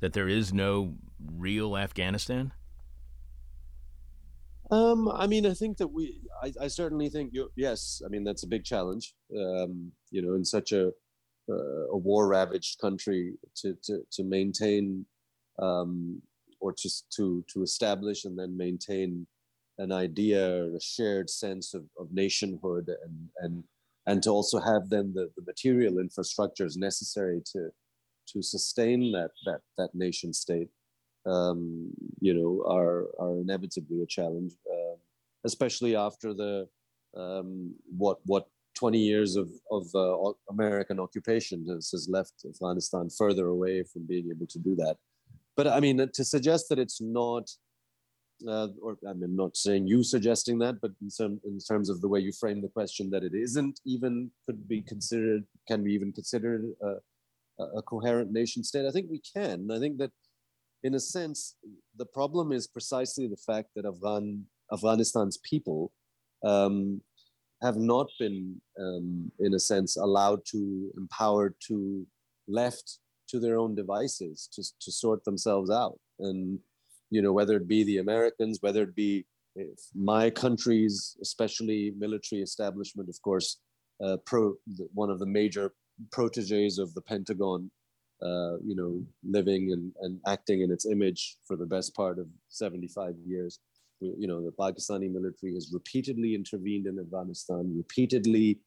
that there is no real Afghanistan? Um, I mean, I think that we, I, I certainly think, you, yes, I mean, that's a big challenge, um, you know, in such a, uh, a war ravaged country to, to, to maintain um, or just to, to establish and then maintain an idea or a shared sense of, of nationhood and, and, and to also have then the, the material infrastructures necessary to, to sustain that, that, that nation state um, you know, are are inevitably a challenge, uh, especially after the um, what what 20 years of of uh, American occupation has, has left Afghanistan further away from being able to do that. But I mean, to suggest that it's not, uh, or I mean, not saying you suggesting that, but in, some, in terms of the way you frame the question, that it isn't even could be considered, can be even considered a, a coherent nation state. I think we can. I think that in a sense, the problem is precisely the fact that Afghan, Afghanistan's people um, have not been, um, in a sense, allowed to, empowered to, left to their own devices to, to sort themselves out. And, you know, whether it be the Americans, whether it be my country's, especially military establishment, of course, uh, pro, one of the major proteges of the Pentagon uh, you know, living and, and acting in its image for the best part of 75 years. You know, the Pakistani military has repeatedly intervened in Afghanistan, repeatedly,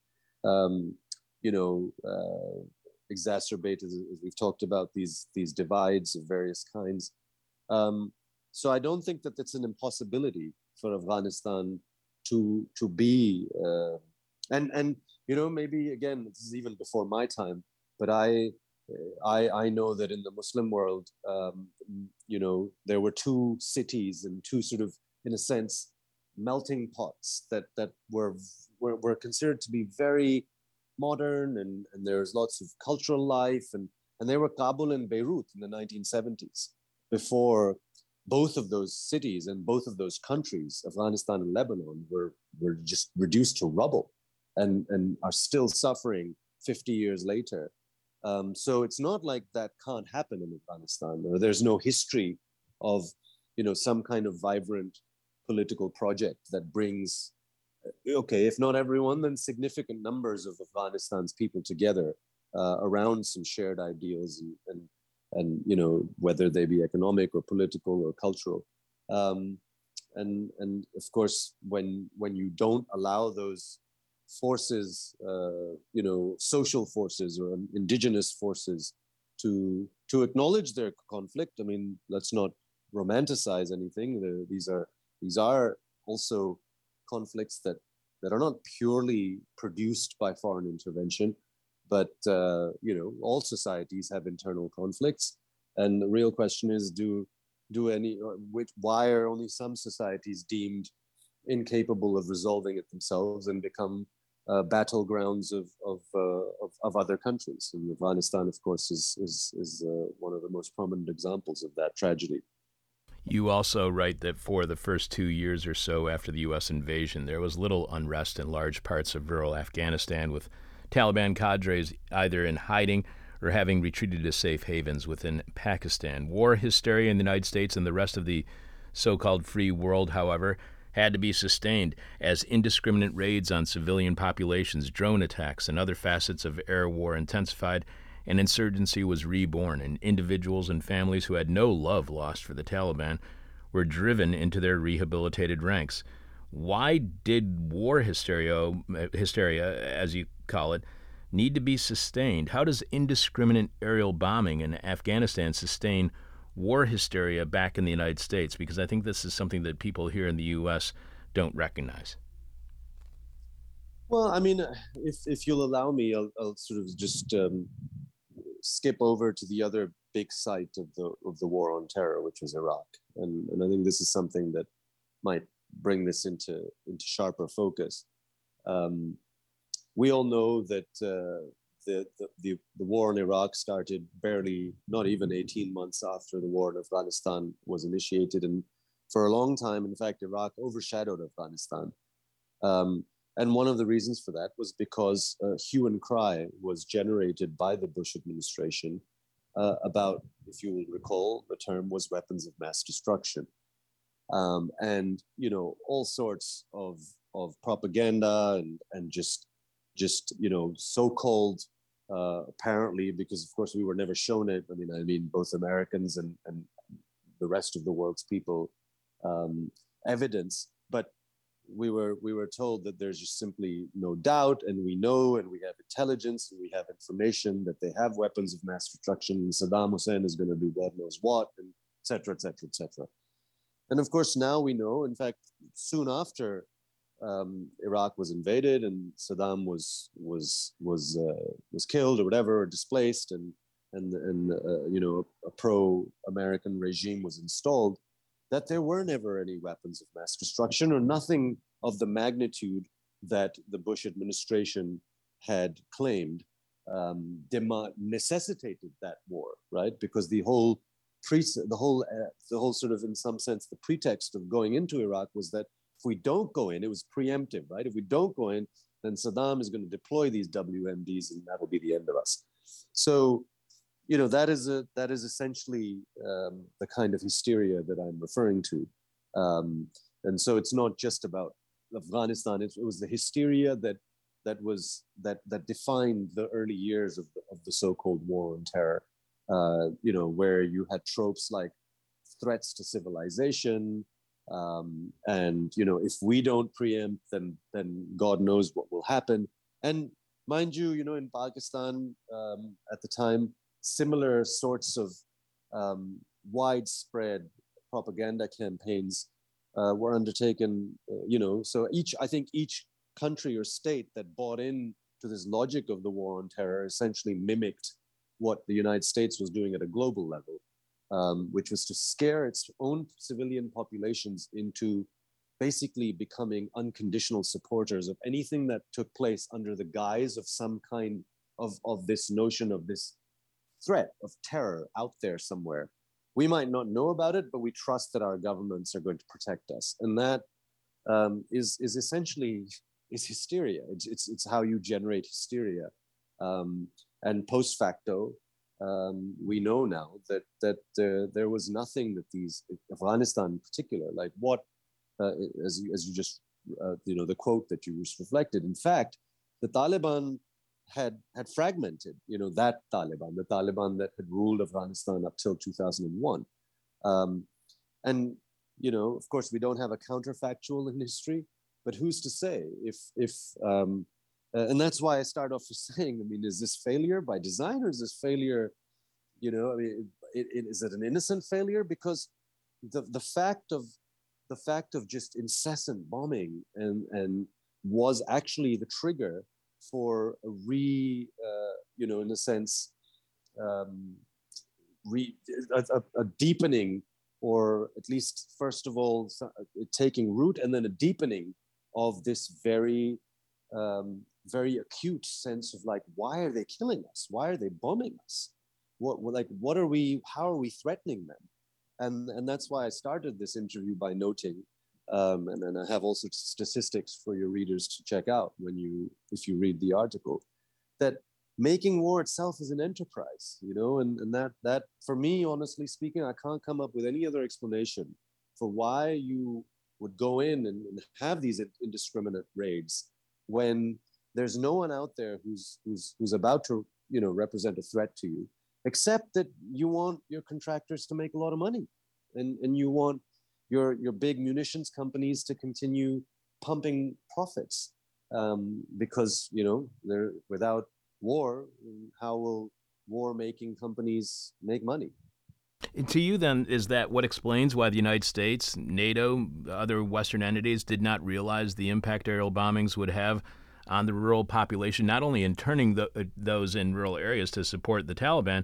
um, you know, uh, exacerbated, as we've talked about, these, these divides of various kinds. Um, so I don't think that it's an impossibility for Afghanistan to, to be, uh, and, and, you know, maybe again, this is even before my time, but I, I, I know that in the Muslim world, um, you know, there were two cities and two sort of, in a sense, melting pots that that were were, were considered to be very modern and, and there's lots of cultural life and and they were Kabul and Beirut in the 1970s before both of those cities and both of those countries, Afghanistan and Lebanon, were were just reduced to rubble and and are still suffering 50 years later um, so it's not like that can't happen in Afghanistan. Or there's no history of, you know, some kind of vibrant political project that brings, uh, okay, if not everyone, then significant numbers of Afghanistan's people together uh, around some shared ideals and, and, and, you know, whether they be economic or political or cultural. Um, and, and of course, when, when you don't allow those forces, uh, you know, social forces or indigenous forces to to acknowledge their conflict. I mean, let's not romanticize anything. The, these are these are also conflicts that that are not purely produced by foreign intervention, but uh, you know, all societies have internal conflicts, and the real question is, do do any which why are only some societies deemed incapable of resolving it themselves and become uh, battlegrounds of of, uh, of, of other countries. And Afghanistan, of course, is is is uh, one of the most prominent examples of that tragedy. You also write that for the first two years or so after the U.S. invasion, there was little unrest in large parts of rural Afghanistan, with Taliban cadres either in hiding or having retreated to safe havens within Pakistan. War hysteria in the United States and the rest of the so called free world, however, had to be sustained as indiscriminate raids on civilian populations, drone attacks, and other facets of air war intensified, and insurgency was reborn, and individuals and families who had no love lost for the Taliban were driven into their rehabilitated ranks. Why did war hysteria, hysteria, as you call it, need to be sustained? How does indiscriminate aerial bombing in Afghanistan sustain war hysteria back in the United States? Because I think this is something that people here in the U.S. don't recognize. Well, I mean, if if you'll allow me, I'll, I'll sort of just um, skip over to the other big site of the of the war on terror, which was Iraq, and and I think this is something that might bring this into into sharper focus. Um, we all know that uh, the, the, the, the war in Iraq started barely, not even 18 months after the war in Afghanistan was initiated. And for a long time, in fact, Iraq overshadowed Afghanistan. Um, and one of the reasons for that was because uh, hue and cry was generated by the Bush administration uh, about, if you will recall, the term was weapons of mass destruction. Um, and you know all sorts of of propaganda and and just just you know so-called uh, apparently because of course we were never shown it. I mean, I mean both Americans and and the rest of the world's people um, evidence, but we were we were told that there's just simply no doubt, and we know, and we have intelligence, and we have information that they have weapons of mass destruction, and Saddam Hussein is going to do God knows what, and et cetera, et cetera, et cetera. And of course, now we know. In fact, soon after um, Iraq was invaded and Saddam was was was uh, was killed or whatever, or displaced, and and and uh, you know a, a pro-American regime was installed, that there were never any weapons of mass destruction or nothing of the magnitude that the Bush administration had claimed um, necessitated that war, right? Because the whole pre- the whole uh, the whole sort of in some sense the pretext of going into Iraq was that if we don't go in, it was preemptive, right? If we don't go in, then Saddam is going to deploy these WMDs, and that'll be the end of us. So, you know, that is a that is essentially um, the kind of hysteria that I'm referring to. Um, and so, it's not just about Afghanistan; it, it was the hysteria that that was that that defined the early years of the, of the so-called war on terror. Uh, you know, where you had tropes like threats to civilization, um, and you know if we don't preempt then then god knows what will happen. And mind you you know in pakistan um, at the time similar sorts of um, widespread propaganda campaigns uh, were undertaken uh, you know so each i think each country or state that bought in to this logic of the war on terror essentially mimicked what the united states was doing at a global level um, which was to scare its own civilian populations into basically becoming unconditional supporters of anything that took place under the guise of some kind of, of this notion of this threat of terror out there somewhere. We might not know about it, but we trust that our governments are going to protect us. And that um, is is, essentially is hysteria. It's, it's, it's how you generate hysteria. Um, and post facto, um, we know now that that uh, there was nothing that these Afghanistan in particular, like what uh, as you, as you just uh, you know the quote that you just reflected. In fact, the Taliban had had fragmented. You know that Taliban, the Taliban that had ruled Afghanistan up till 2001, um, and you know of course we don't have a counterfactual in history, but who's to say if if um, uh, and that's why I start off with saying, I mean, is this failure by design or is this failure, you know, I mean, it, it, is it an innocent failure? Because the, the fact of the fact of just incessant bombing and, and was actually the trigger for a re, uh, you know, in a sense, um, re, a, a, deepening or at least first of all taking root and then a deepening of this very um, very acute sense of like, why are they killing us? Why are they bombing us? What, like, what are we? How are we threatening them? And and that's why I started this interview by noting, um, and then I have also statistics for your readers to check out when you if you read the article, that making war itself is an enterprise, you know, and, and that that for me, honestly speaking, I can't come up with any other explanation for why you would go in and, and have these indiscriminate raids when there's no one out there who's who's who's about to you know represent a threat to you except that you want your contractors to make a lot of money. And and you want your your big munitions companies to continue pumping profits um, because you know they're without war how will war making companies make money? To you, then, is that what explains why the United States, NATO, other Western entities did not realize the impact aerial bombings would have on the rural population, not only in turning the, uh, those in rural areas to support the Taliban,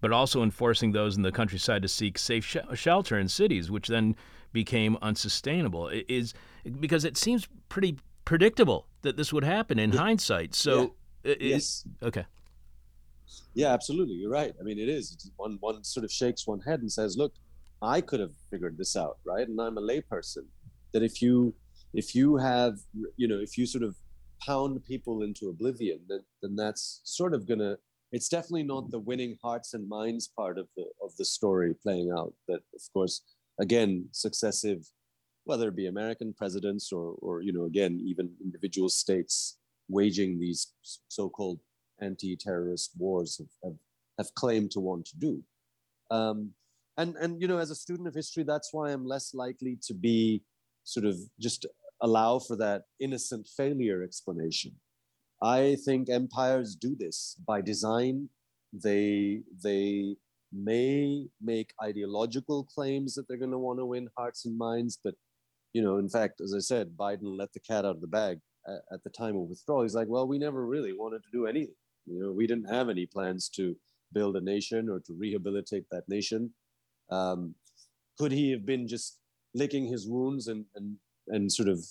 but also in forcing those in the countryside to seek safe sh- shelter in cities, which then became unsustainable. It is because it seems pretty predictable that this would happen in yeah. hindsight. So, yeah. it, yes, okay. Yeah, absolutely. You're right. I mean, it is. It's one one sort of shakes one head and says, "Look, I could have figured this out, right?" And I'm a layperson. That if you if you have you know if you sort of pound people into oblivion, then, then that's sort of gonna. It's definitely not the winning hearts and minds part of the of the story playing out. That of course, again, successive, whether it be American presidents or or you know again even individual states waging these so-called anti-terrorist wars have, have, have claimed to want to do. Um, and and you know as a student of history that's why i'm less likely to be sort of just allow for that innocent failure explanation. I think empires do this. By design they they may make ideological claims that they're going to want to win hearts and minds but you know in fact as i said biden let the cat out of the bag at, at the time of withdrawal. He's like well we never really wanted to do anything. You know we didn't have any plans to build a nation or to rehabilitate that nation. Um, could he have been just licking his wounds and and and sort of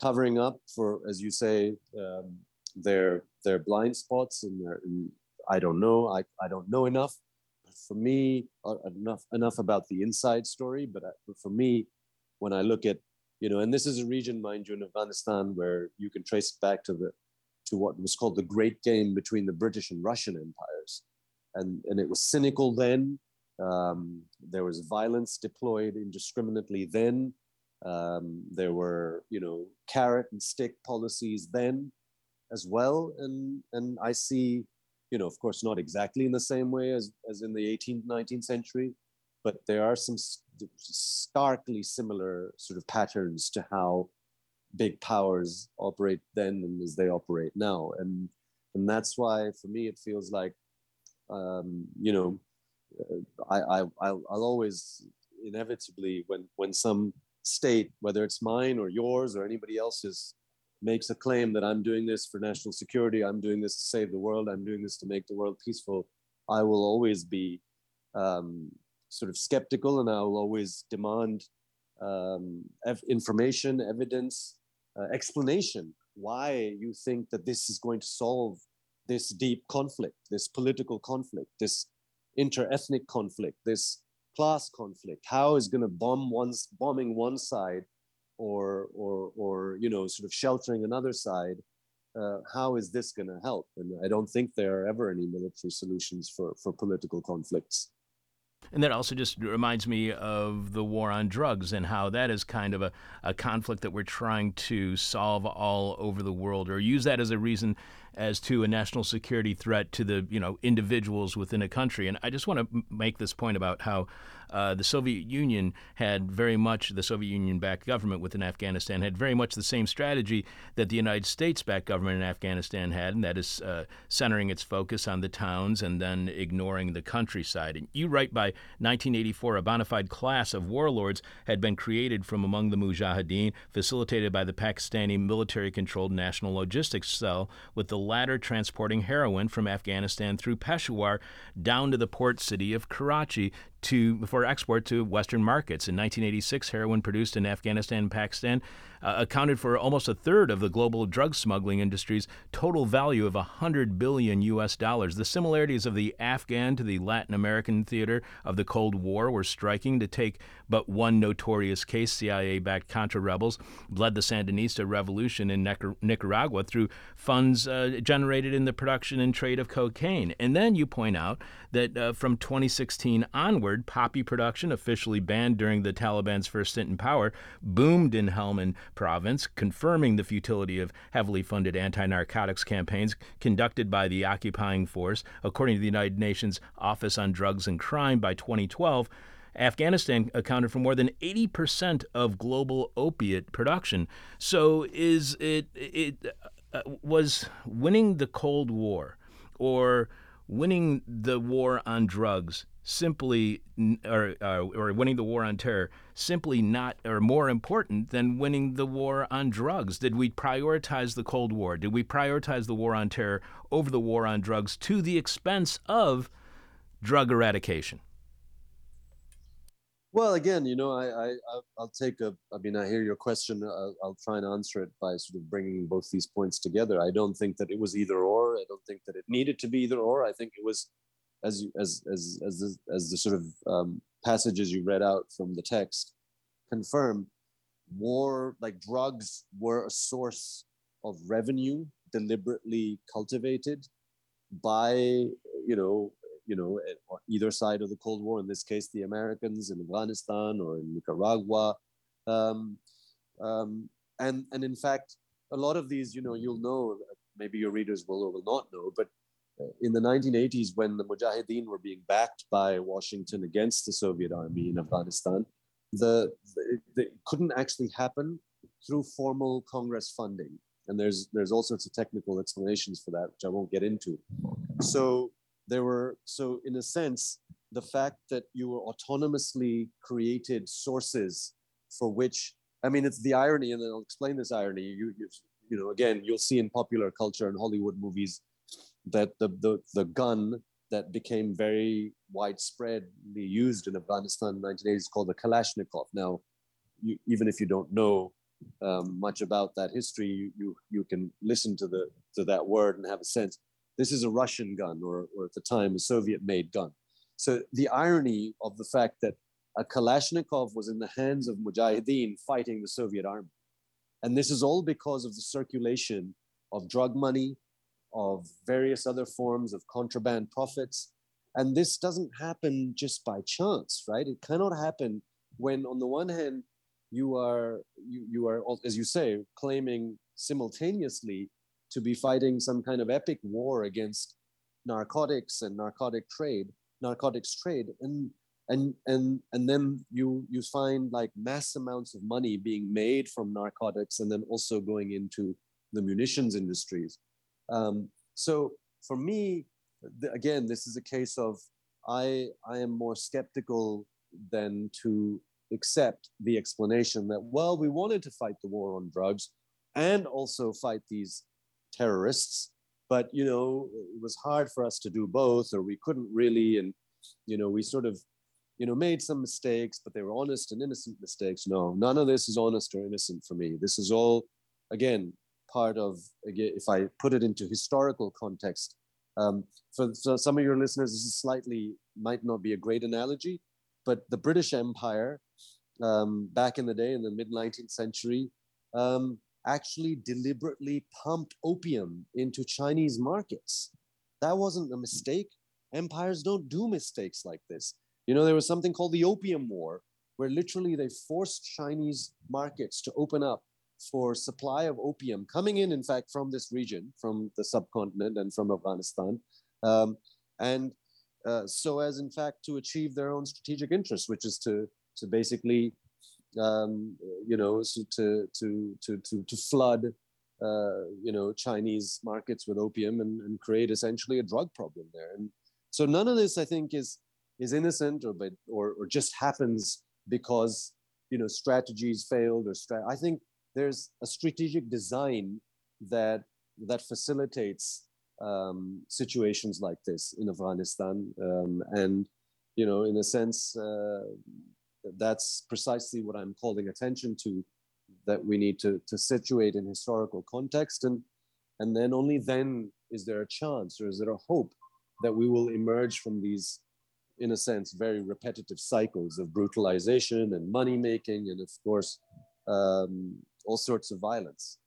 covering up for, as you say, um, their their blind spots and their? And I don't know. I I don't know enough. For me, uh, enough enough about the inside story. But, I, but for me, when I look at you know, and this is a region, mind you, in Afghanistan, where you can trace it back to the to what was called the Great Game between the British and Russian empires, and and it was cynical then um, there was violence deployed indiscriminately then. Um, there were, you know, carrot and stick policies then as well. And, and I see, you know, of course, not exactly in the same way as, as in the 18th, 19th century, but there are some st- starkly similar sort of patterns to how big powers operate then and as they operate now. And, and that's why, for me, it feels like, um, you know, I, I I'll, I'll always inevitably when when some state, whether it's mine or yours or anybody else's, makes a claim that I'm doing this for national security, I'm doing this to save the world, I'm doing this to make the world peaceful, I will always be um, sort of skeptical and I will always demand um, information, evidence, uh, explanation why you think that this is going to solve this deep conflict, this political conflict, this inter-ethnic conflict, this class conflict. How is going to bomb one's bombing one side, or or or you know sort of sheltering another side? Uh, how is this going to help? And I don't think there are ever any military solutions for for political conflicts. And that also just reminds me of the war on drugs and how that is kind of a, a conflict that we're trying to solve all over the world, or use that as a reason as to a national security threat to the you know individuals within a country. And I just want to make this point about how uh, the Soviet Union had very much the Soviet Union-backed government within Afghanistan had very much the same strategy that the United States-backed government in Afghanistan had, and that is uh, centering its focus on the towns and then ignoring the countryside. And you write by 1984, a bona fide class of warlords had been created from among the Mujahideen, facilitated by the Pakistani military-controlled National Logistics Cell, with the latter transporting heroin from Afghanistan through Peshawar down to the port city of Karachi to for export to Western markets. In 1986, heroin produced in Afghanistan and Pakistan uh, accounted for almost a third of the global drug smuggling industry's total value of 100 billion U.S. dollars. The similarities of the Afghan to the Latin American theater of the Cold War were striking. To take but one notorious case, CIA-backed Contra rebels led the Sandinista revolution in Nicaragua through funds uh, generated in the production and trade of cocaine. And then you point out that uh, from 2016 onward, poppy production, officially banned during the Taliban's first stint in power, boomed in Helmand province, confirming the futility of heavily funded anti narcotics campaigns conducted by the occupying force. According to the United Nations Office on Drugs and Crime, by 2012, Afghanistan accounted for more than 80% of global opiate production. So, is it, it uh, was winning the Cold War or winning the war on drugs simply or, uh, or winning the war on terror simply not or more important than winning the war on drugs did we prioritize the cold war did we prioritize the war on terror over the war on drugs to the expense of drug eradication well, again, you know, I, I I'll take a. I mean, I hear your question. I'll, I'll, try and answer it by sort of bringing both these points together. I don't think that it was either or. I don't think that it needed to be either or. I think it was, as as as as the, as the sort of um, passages you read out from the text confirm, more like drugs were a source of revenue deliberately cultivated by you know you know either side of the Cold War. In this case, the Americans in Afghanistan or in Nicaragua, um, um, and and in fact, a lot of these, you know, you'll know. Maybe your readers will or will not know, but in the 1980s, when the Mujahideen were being backed by Washington against the Soviet army in Afghanistan, the, the, it couldn't actually happen through formal Congress funding. And there's there's all sorts of technical explanations for that, which I won't get into. So there were so in a sense, the fact that you were autonomously created sources for which I mean it's the irony, and I'll explain this irony. You you, you know again you'll see in popular culture and Hollywood movies that the, the, the gun that became very widespreadly used in Afghanistan in the 1980s is called the Kalashnikov. Now, you, even if you don't know um, much about that history, you, you, you can listen to, the, to that word and have a sense. This is a Russian gun, or, or at the time, a Soviet made gun. So the irony of the fact that a Kalashnikov was in the hands of Mujahideen fighting the Soviet army. And this is all because of the circulation of drug money, of various other forms of contraband profits. And this doesn't happen just by chance, right? It cannot happen when, on the one hand, you are you, you are as you say claiming simultaneously to be fighting some kind of epic war against narcotics and narcotic trade narcotics trade and and and and then you you find like mass amounts of money being made from narcotics and then also going into the munitions industries um, so for me, again, this is a case of I, I am more skeptical than to accept the explanation that, well, we wanted to fight the war on drugs and also fight these terrorists, but, you know, it was hard for us to do both, or we couldn't really. And, you know, we sort of, you know, made some mistakes, but they were honest and innocent mistakes. No, none of this is honest or innocent for me. This is all, again, part of, if I put it into historical context, um, for, some of your listeners, this is slightly, might not be a great analogy, but the British Empire um, back in the day in the mid 19th century um, actually deliberately pumped opium into Chinese markets. That wasn't a mistake. Empires don't do mistakes like this. You know, there was something called the Opium War, where literally they forced Chinese markets to open up for supply of opium coming in, in fact, from this region, from the subcontinent and from Afghanistan. Um, and uh, so as in fact to achieve their own strategic interests, which is to, to basically, um, you know, so to, to, to, to, to flood, uh, you know, Chinese markets with opium and, and create essentially a drug problem there. And so none of this, I think, is, is innocent or, or, or just happens because, you know, strategies failed or stra- I think there's a strategic design that that facilitates um, situations like this in Afghanistan, um, and you know, in a sense, uh, that's precisely what I'm calling attention to. That we need to to situate in historical context, and and then only then is there a chance, or is there a hope that we will emerge from these, in a sense, very repetitive cycles of brutalization and money making, and of course, um, all sorts of violence.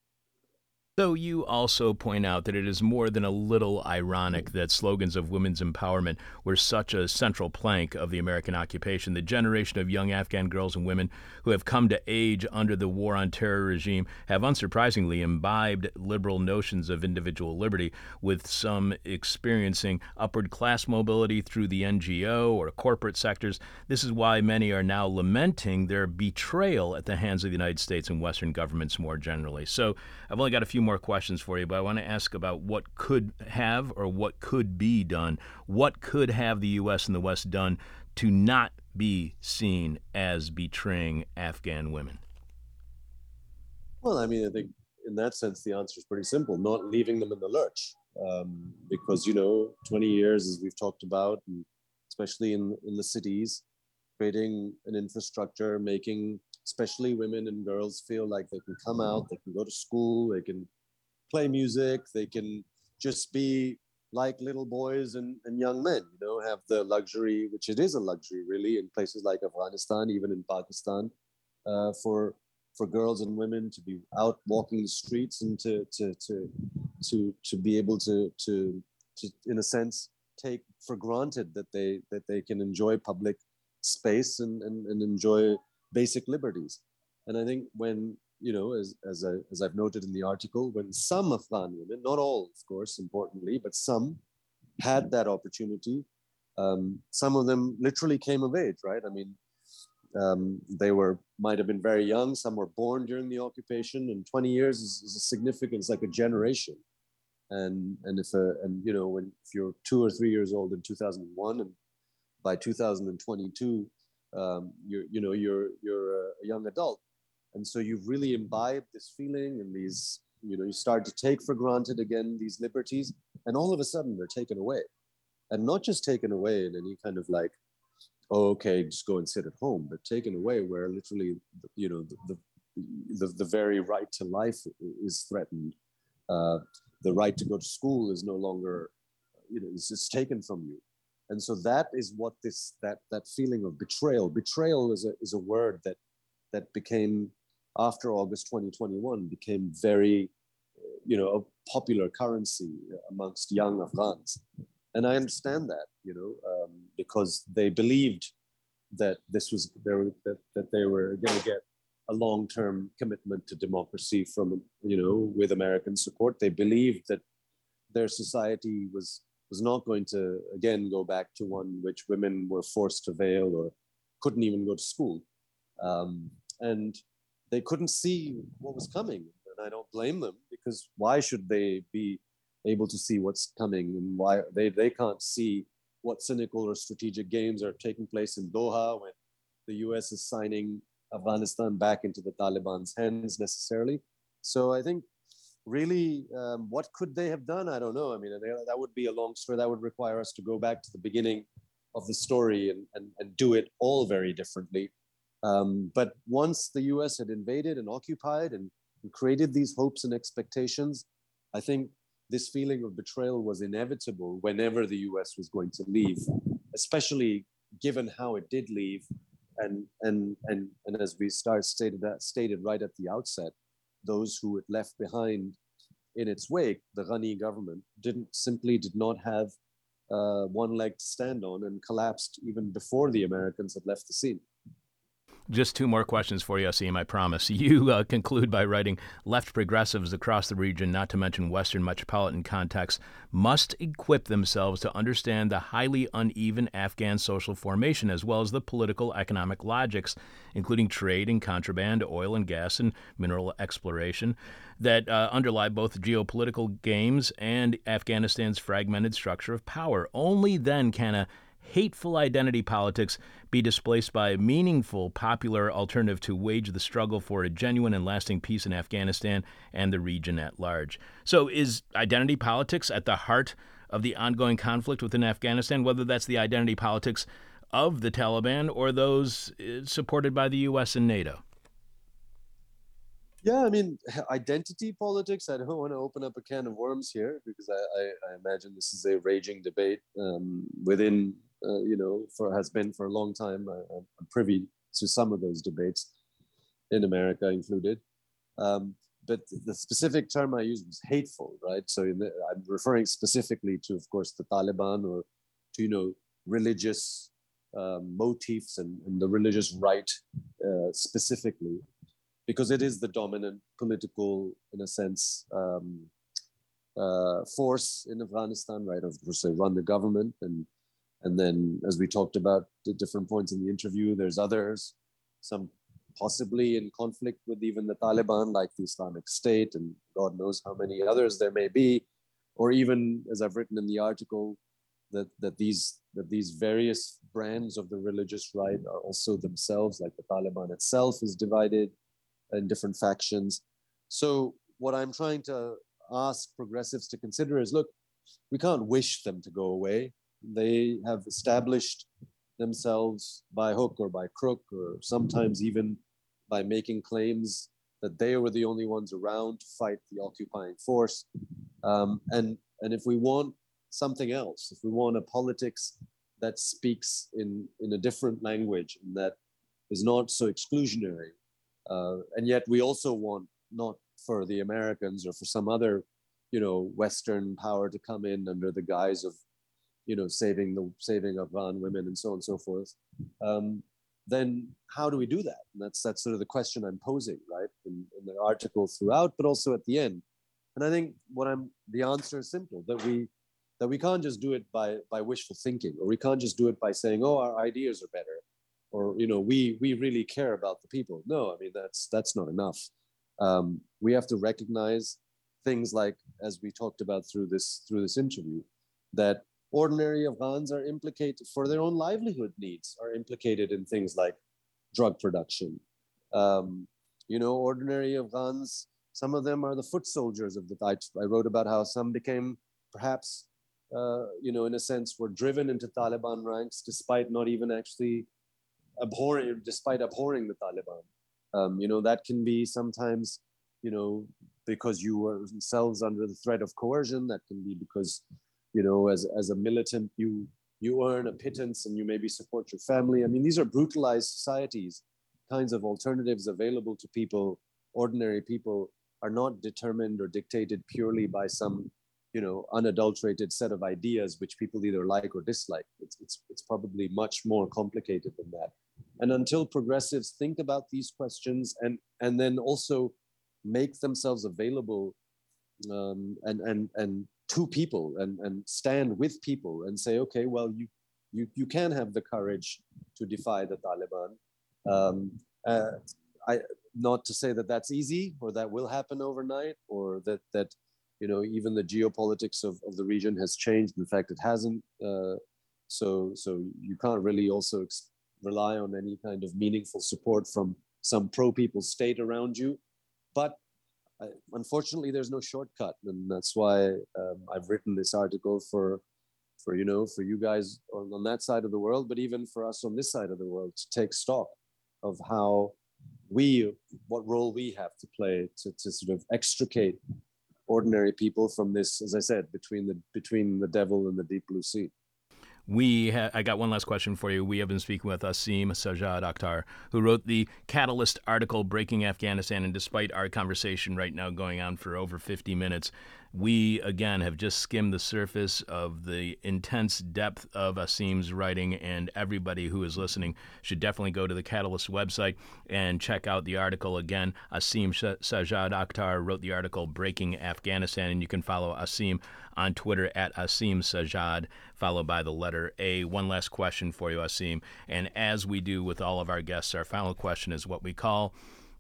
Though you also point out that it is more than a little ironic that slogans of women's empowerment were such a central plank of the American occupation, the generation of young Afghan girls and women who have come to age under the war on terror regime have unsurprisingly imbibed liberal notions of individual liberty, with some experiencing upward class mobility through the NGO or corporate sectors. This is why many are now lamenting their betrayal at the hands of the United States and Western governments more generally. So I've only got a few more questions for you, but I want to ask about what could have or what could be done. What could have the U.S. and the West done to not be seen as betraying Afghan women? Well, I mean, I think in that sense, the answer is pretty simple not leaving them in the lurch. Um, because, you know, 20 years, as we've talked about, especially in, in the cities, creating an infrastructure, making especially women and girls feel like they can come out, they can go to school, they can play music, they can just be like little boys and, and young men, you know, have the luxury, which it is a luxury really in places like Afghanistan, even in Pakistan, uh, for for girls and women to be out walking the streets and to to to to to be able to to to in a sense take for granted that they that they can enjoy public space and and, and enjoy basic liberties and i think when you know as as, I, as i've noted in the article when some afghan women not all of course importantly but some had that opportunity um, some of them literally came of age right i mean um, they were might have been very young. Some were born during the occupation, and 20 years is, is a significant. It's like a generation. And and if a and you know when if you're two or three years old in 2001, and by 2022, um, you're you know you're you're a young adult, and so you've really imbibed this feeling and these you know you start to take for granted again these liberties, and all of a sudden they're taken away, and not just taken away in any kind of like oh, okay, just go and sit at home, but taken away where literally, you know, the, the, the very right to life is threatened. Uh, the right to go to school is no longer, you know, it's, it's taken from you. And so that is what this, that, that feeling of betrayal, betrayal is a, is a word that, that became, after August 2021, became very, you know, a popular currency amongst young Afghans and I understand that, you know, um, because they believed that this was there that, that they were going to get a long-term commitment to democracy from, you know, with American support. They believed that their society was was not going to again go back to one which women were forced to veil or couldn't even go to school, um, and they couldn't see what was coming. And I don't blame them because why should they be able to see what's coming and why they, they can't see what cynical or strategic games are taking place in Doha when the US is signing Afghanistan back into the Taliban's hands necessarily. So I think really, um, what could they have done? I don't know. I mean, that would be a long story. That would require us to go back to the beginning of the story and, and, and do it all very differently. Um, but once the US had invaded and occupied and, and created these hopes and expectations, I think this feeling of betrayal was inevitable whenever the US was going to leave, especially given how it did leave. And, and, and, and as we start stated, that, stated right at the outset, those who it left behind in its wake, the Ghani government, didn't simply did not have uh, one leg to stand on and collapsed even before the Americans had left the scene. Just two more questions for you, Asim, I promise. You uh, conclude by writing left progressives across the region, not to mention Western metropolitan contexts, must equip themselves to understand the highly uneven Afghan social formation as well as the political economic logics, including trade and contraband, oil and gas, and mineral exploration, that uh, underlie both geopolitical games and Afghanistan's fragmented structure of power. Only then can a hateful identity politics be displaced by a meaningful popular alternative to wage the struggle for a genuine and lasting peace in Afghanistan and the region at large. So, is identity politics at the heart of the ongoing conflict within Afghanistan, whether that's the identity politics of the Taliban or those uh, supported by the U.S. and NATO? Yeah, I mean, identity politics. I don't want to open up a can of worms here because I, I, I imagine this is a raging debate um, within uh, you know, for has been for a long time. I, am privy to some of those debates, in America included. Um, but the specific term I used was hateful, right? So the, I'm referring specifically to, of course, the Taliban or to, you know, religious um, motifs and, and, the religious right uh, specifically, because it is the dominant political, in a sense, um, uh, force in Afghanistan, right? Of course, they run the government and and then, as we talked about at different points in the interview, there's others, some possibly in conflict with even the Taliban, like the Islamic State, and God knows how many others there may be, or even, as I've written in the article, that, that these that these various brands of the religious right are also themselves, like the Taliban itself, is divided in different factions. So what I'm trying to ask progressives to consider is, look, we can't wish them to go away they have established themselves by hook or by crook, or sometimes even by making claims that they were the only ones around to fight the occupying force. Um, and, and if we want something else, if we want a politics that speaks in, in a different language and that is not so exclusionary, uh, and yet we also want not for the Americans or for some other, you know, Western power to come in under the guise of, you know, saving the saving of Afghan women and so on and so forth. Um, then how do we do that? And that's that's sort of the question I'm posing, right, in, in the article throughout, but also at the end. And I think what I'm the answer is simple that we that we can't just do it by by wishful thinking, or we can't just do it by saying, oh, our ideas are better, or you know, we we really care about the people. No, I mean that's that's not enough. Um, we have to recognize things like, as we talked about through this through this interview, that ordinary Afghans are implicated for their own livelihood needs, are implicated in things like drug production. Um, you know, ordinary Afghans, some of them are the foot soldiers of the. I, I wrote about how some became perhaps, uh, you know, in a sense, were driven into Taliban ranks despite not even actually abhorring, despite abhorring the Taliban. Um, you know, that can be sometimes, you know, because you were themselves under the threat of coercion. That can be because you know as as a militant you you earn a pittance and you maybe support your family. I mean these are brutalized societies. Kinds of alternatives available to people ordinary people are not determined or dictated purely by some you know unadulterated set of ideas which people either like or dislike. It's, it's, it's probably much more complicated than that. And until progressives think about these questions and and then also make themselves available um, and and and to people and, and stand with people and say, okay, well, you, you, you can have the courage to defy the Taliban. Um, uh, I, not to say that that's easy or that will happen overnight or that, that you know, even the geopolitics of, of the region has changed. In fact, it hasn't. Uh, so, so you can't really also ex- rely on any kind of meaningful support from some pro-people state around you. But I, unfortunately, there's no shortcut, and that's why um, I've written this article for, for you know, for you guys on, on that side of the world, but even for us on this side of the world to take stock of how we, what role we have to play to, to sort of extricate ordinary people from this, as I said, between the between the devil and the deep blue sea. We ha- I got one last question for you. We have been speaking with Asim Sajjad Akhtar, who wrote the Catalyst article Breaking Afghanistan. And despite our conversation right now going on for over 50 minutes, we again have just skimmed the surface of the intense depth of Asim's writing, and everybody who is listening should definitely go to the Catalyst website and check out the article again. Asim Sajjad Akhtar wrote the article Breaking Afghanistan, and you can follow Asim on Twitter at Asim Sajjad, followed by the letter A. One last question for you, Asim. And as we do with all of our guests, our final question is what we call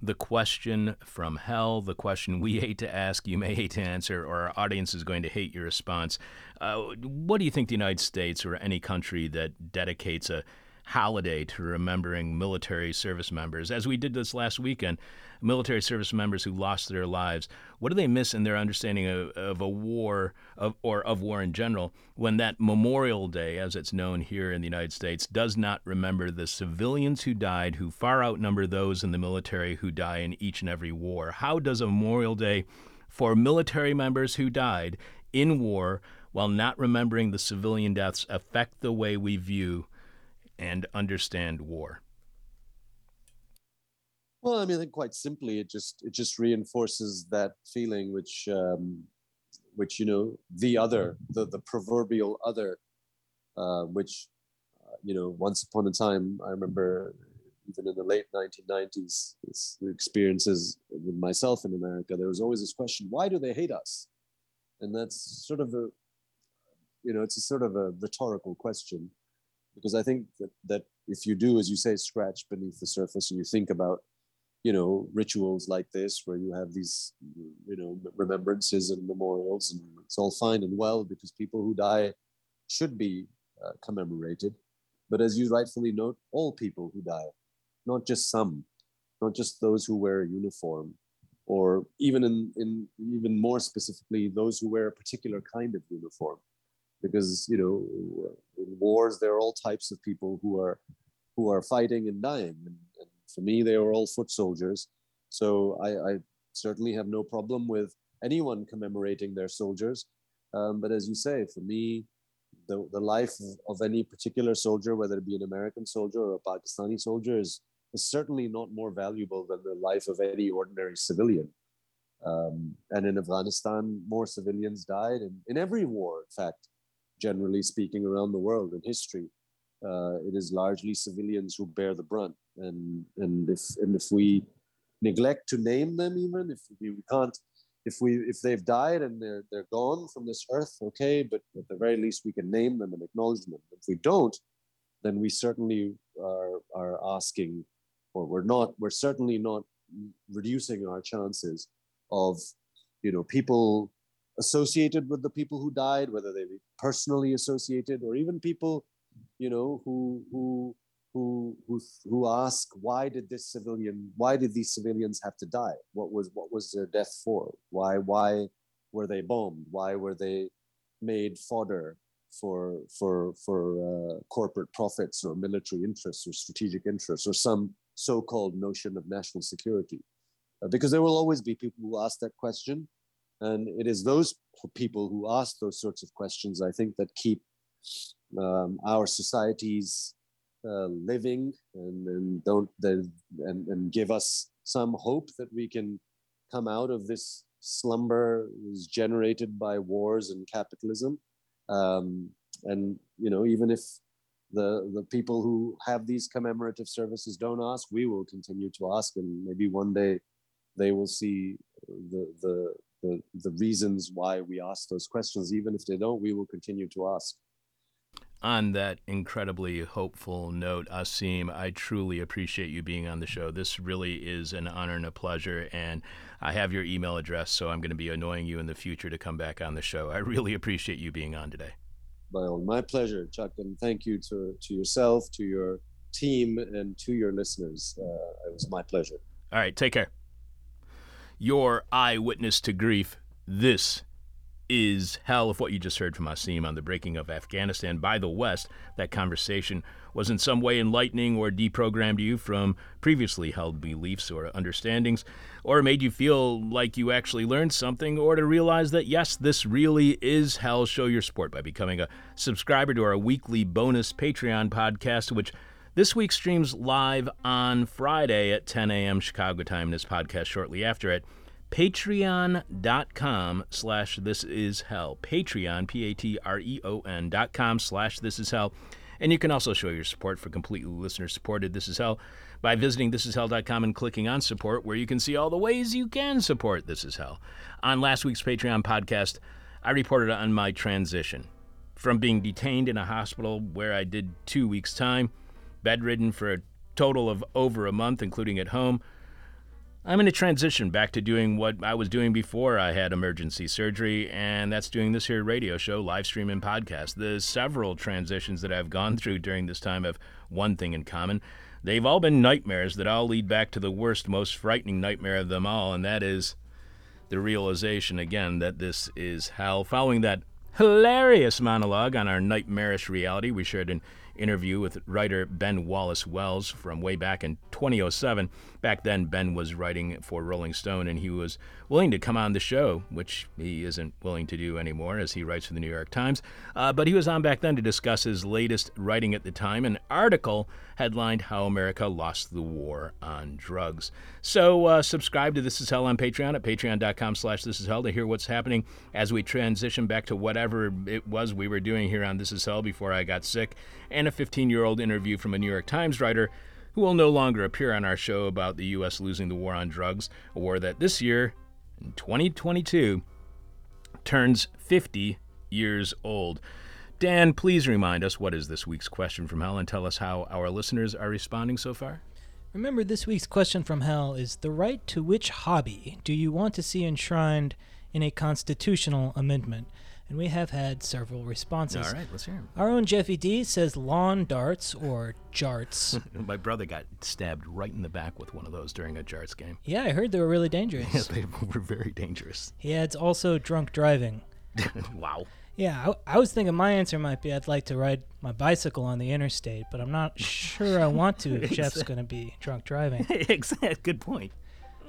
the question from hell, the question we hate to ask, you may hate to answer, or our audience is going to hate your response. Uh, what do you think the United States or any country that dedicates a holiday to remembering military service members, as we did this last weekend, military service members who lost their lives. What do they miss in their understanding of, of a war of, or of war in general when that Memorial Day, as it's known here in the United States, does not remember the civilians who died, who far outnumber those in the military who die in each and every war? How does a Memorial Day for military members who died in war while not remembering the civilian deaths affect the way we view and understand war? Well, I mean, I think quite simply, it just it just reinforces that feeling, which um, which you know, the other, the the proverbial other, uh, which uh, you know, once upon a time, I remember even in the late 1990s, the experiences with myself in America, there was always this question: Why do they hate us? And that's sort of a, you know, it's a sort of a rhetorical question because I think that, that if you do, as you say, scratch beneath the surface and you think about, you know, rituals like this where you have these, you know, remembrances and memorials, and it's all fine and well because people who die should be uh, commemorated. But as you rightfully note, all people who die, not just some, not just those who wear a uniform, or even in, in even more specifically, those who wear a particular kind of uniform because you know in wars there are all types of people who are who are fighting and dying and, and for me they were all foot soldiers so I, I, certainly have no problem with anyone commemorating their soldiers um, but as you say for me the, the life of any particular soldier whether it be an american soldier or a pakistani soldier is is certainly not more valuable than the life of any ordinary civilian. Um, and in Afghanistan, more civilians died. In every war, in fact, generally speaking, around the world in history, uh, it is largely civilians who bear the brunt. And, and, if, and if we neglect to name them, even if we, can't, if we if they've died and they're they're gone from this earth, okay, but at the very least we can name them and acknowledge them. If we don't, then we certainly are are asking, or we're not, we're certainly not reducing our chances of you know people associated with the people who died whether they be personally associated or even people you know who who who who who ask why did this civilian why did these civilians have to die? What was what was their death for? Why why were they bombed? Why were they made fodder for for for uh, corporate profits or military interests or strategic interests or some so-called notion of national security? Uh, because there will always be people who ask that question and it is those people who ask those sorts of questions i think that keep um, our societies uh, living and, and don't and, and give us some hope that we can come out of this slumber is generated by wars and capitalism. Um, and you know even if the the people who have these commemorative services don't ask we will continue to ask. And maybe one day they will see the the the, the reasons why we ask those questions even if they don't we will continue to ask on that incredibly hopeful note, Asim, I truly appreciate you being on the show. This really is an honor and a pleasure. And I have your email address, so I'm going to be annoying you in the future to come back on the show. I really appreciate you being on today. All, my pleasure, Chuck. And thank you to, to yourself, to your team, and to your listeners. Uh, it was my pleasure. All right, take care. Your eyewitness to grief. This is hell of what you just heard from Asim on the breaking of Afghanistan by the West, that conversation was in some way enlightening or deprogrammed you from previously held beliefs or understandings, or made you feel like you actually learned something, or to realize that yes, this really is hell, show your support by becoming a subscriber to our weekly bonus Patreon podcast, which this week streams live on Friday at 10 a.m. Chicago time. This podcast shortly after it patreon.com slash this is hell patreon p-a-t-r-e-o-n dot com slash this is hell and you can also show your support for completely listener supported this is hell by visiting thisishell.com and clicking on support where you can see all the ways you can support this is hell on last week's patreon podcast i reported on my transition from being detained in a hospital where i did two weeks time bedridden for a total of over a month including at home I'm in a transition back to doing what I was doing before I had emergency surgery, and that's doing this here radio show, live stream, and podcast. The several transitions that I've gone through during this time have one thing in common. They've all been nightmares that all lead back to the worst, most frightening nightmare of them all, and that is the realization again that this is hell. Following that hilarious monologue on our nightmarish reality, we shared an interview with writer Ben Wallace Wells from way back in 2007. Back then, Ben was writing for Rolling Stone and he was willing to come on the show, which he isn't willing to do anymore as he writes for the New York Times. Uh, but he was on back then to discuss his latest writing at the time, an article headlined How America Lost the War on Drugs. So uh, subscribe to This Is Hell on Patreon at patreon.com slash This Is Hell to hear what's happening as we transition back to whatever it was we were doing here on This Is Hell before I got sick, and a 15 year old interview from a New York Times writer who will no longer appear on our show about the U.S. losing the war on drugs, a war that this year, in 2022, turns 50 years old. Dan, please remind us what is this week's question from hell and tell us how our listeners are responding so far. Remember, this week's question from hell is the right to which hobby do you want to see enshrined in a constitutional amendment? And we have had several responses. All right, let's hear them. Our own Jeffy D says lawn darts or jarts. My brother got stabbed right in the back with one of those during a jarts game. yeah, I heard they were really dangerous. Yeah, they were very dangerous. he adds also drunk driving. wow. Yeah, I, I was thinking my answer might be I'd like to ride my bicycle on the interstate, but I'm not sure I want to if Jeff's going to be drunk driving. exactly. Good point.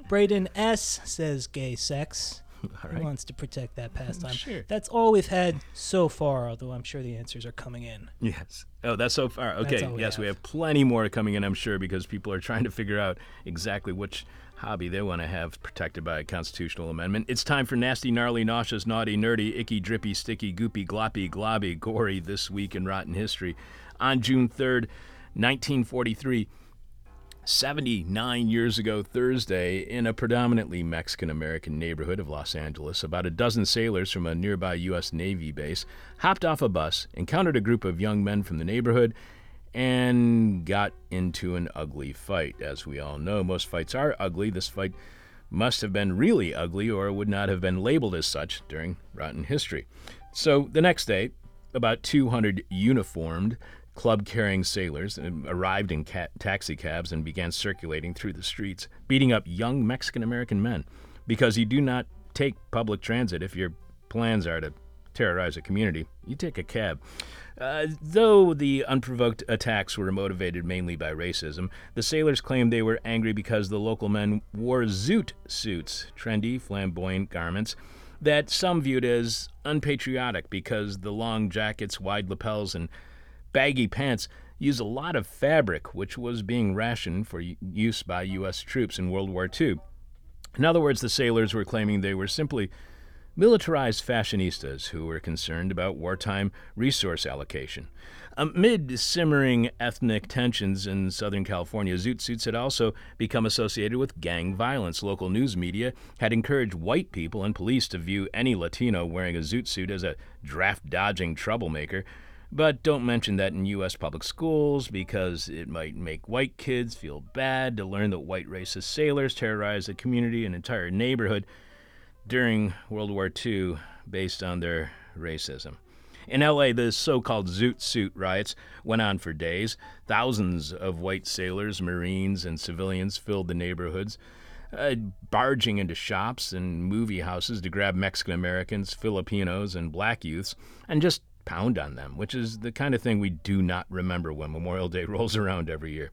Braden S says gay sex. Right. wants to protect that mm, pastime? Sure. That's all we've had so far, although I'm sure the answers are coming in. Yes. Oh, that's so far. Okay. we yes, we have. have plenty more coming in, I'm sure, because people are trying to figure out exactly which hobby they want to have protected by a constitutional amendment. It's time for nasty, gnarly, nauseous, naughty, nerdy, icky, drippy, sticky, goopy, gloppy, globby, gory this week in rotten history. On June 3rd, 1943, 79 years ago Thursday, in a predominantly Mexican American neighborhood of Los Angeles, about a dozen sailors from a nearby U.S. Navy base hopped off a bus, encountered a group of young men from the neighborhood, and got into an ugly fight. As we all know, most fights are ugly. This fight must have been really ugly or would not have been labeled as such during rotten history. So the next day, about 200 uniformed, club carrying sailors arrived in ca- taxi cabs and began circulating through the streets, beating up young Mexican American men. Because you do not take public transit if your plans are to terrorize a community, you take a cab. Uh, though the unprovoked attacks were motivated mainly by racism, the sailors claimed they were angry because the local men wore zoot suits, trendy, flamboyant garments that some viewed as unpatriotic because the long jackets, wide lapels, and baggy pants use a lot of fabric, which was being rationed for use by U.S. troops in World War II. In other words, the sailors were claiming they were simply militarized fashionistas who were concerned about wartime resource allocation. Amid simmering ethnic tensions in Southern California, zoot suits had also become associated with gang violence. Local news media had encouraged white people and police to view any Latino wearing a zoot suit as a draft dodging troublemaker. But don't mention that in U.S. public schools because it might make white kids feel bad to learn that white racist sailors terrorized a community and entire neighborhood during World War II based on their racism. In LA, the so called Zoot Suit riots went on for days. Thousands of white sailors, Marines, and civilians filled the neighborhoods, uh, barging into shops and movie houses to grab Mexican Americans, Filipinos, and black youths and just pound on them, which is the kind of thing we do not remember when Memorial Day rolls around every year.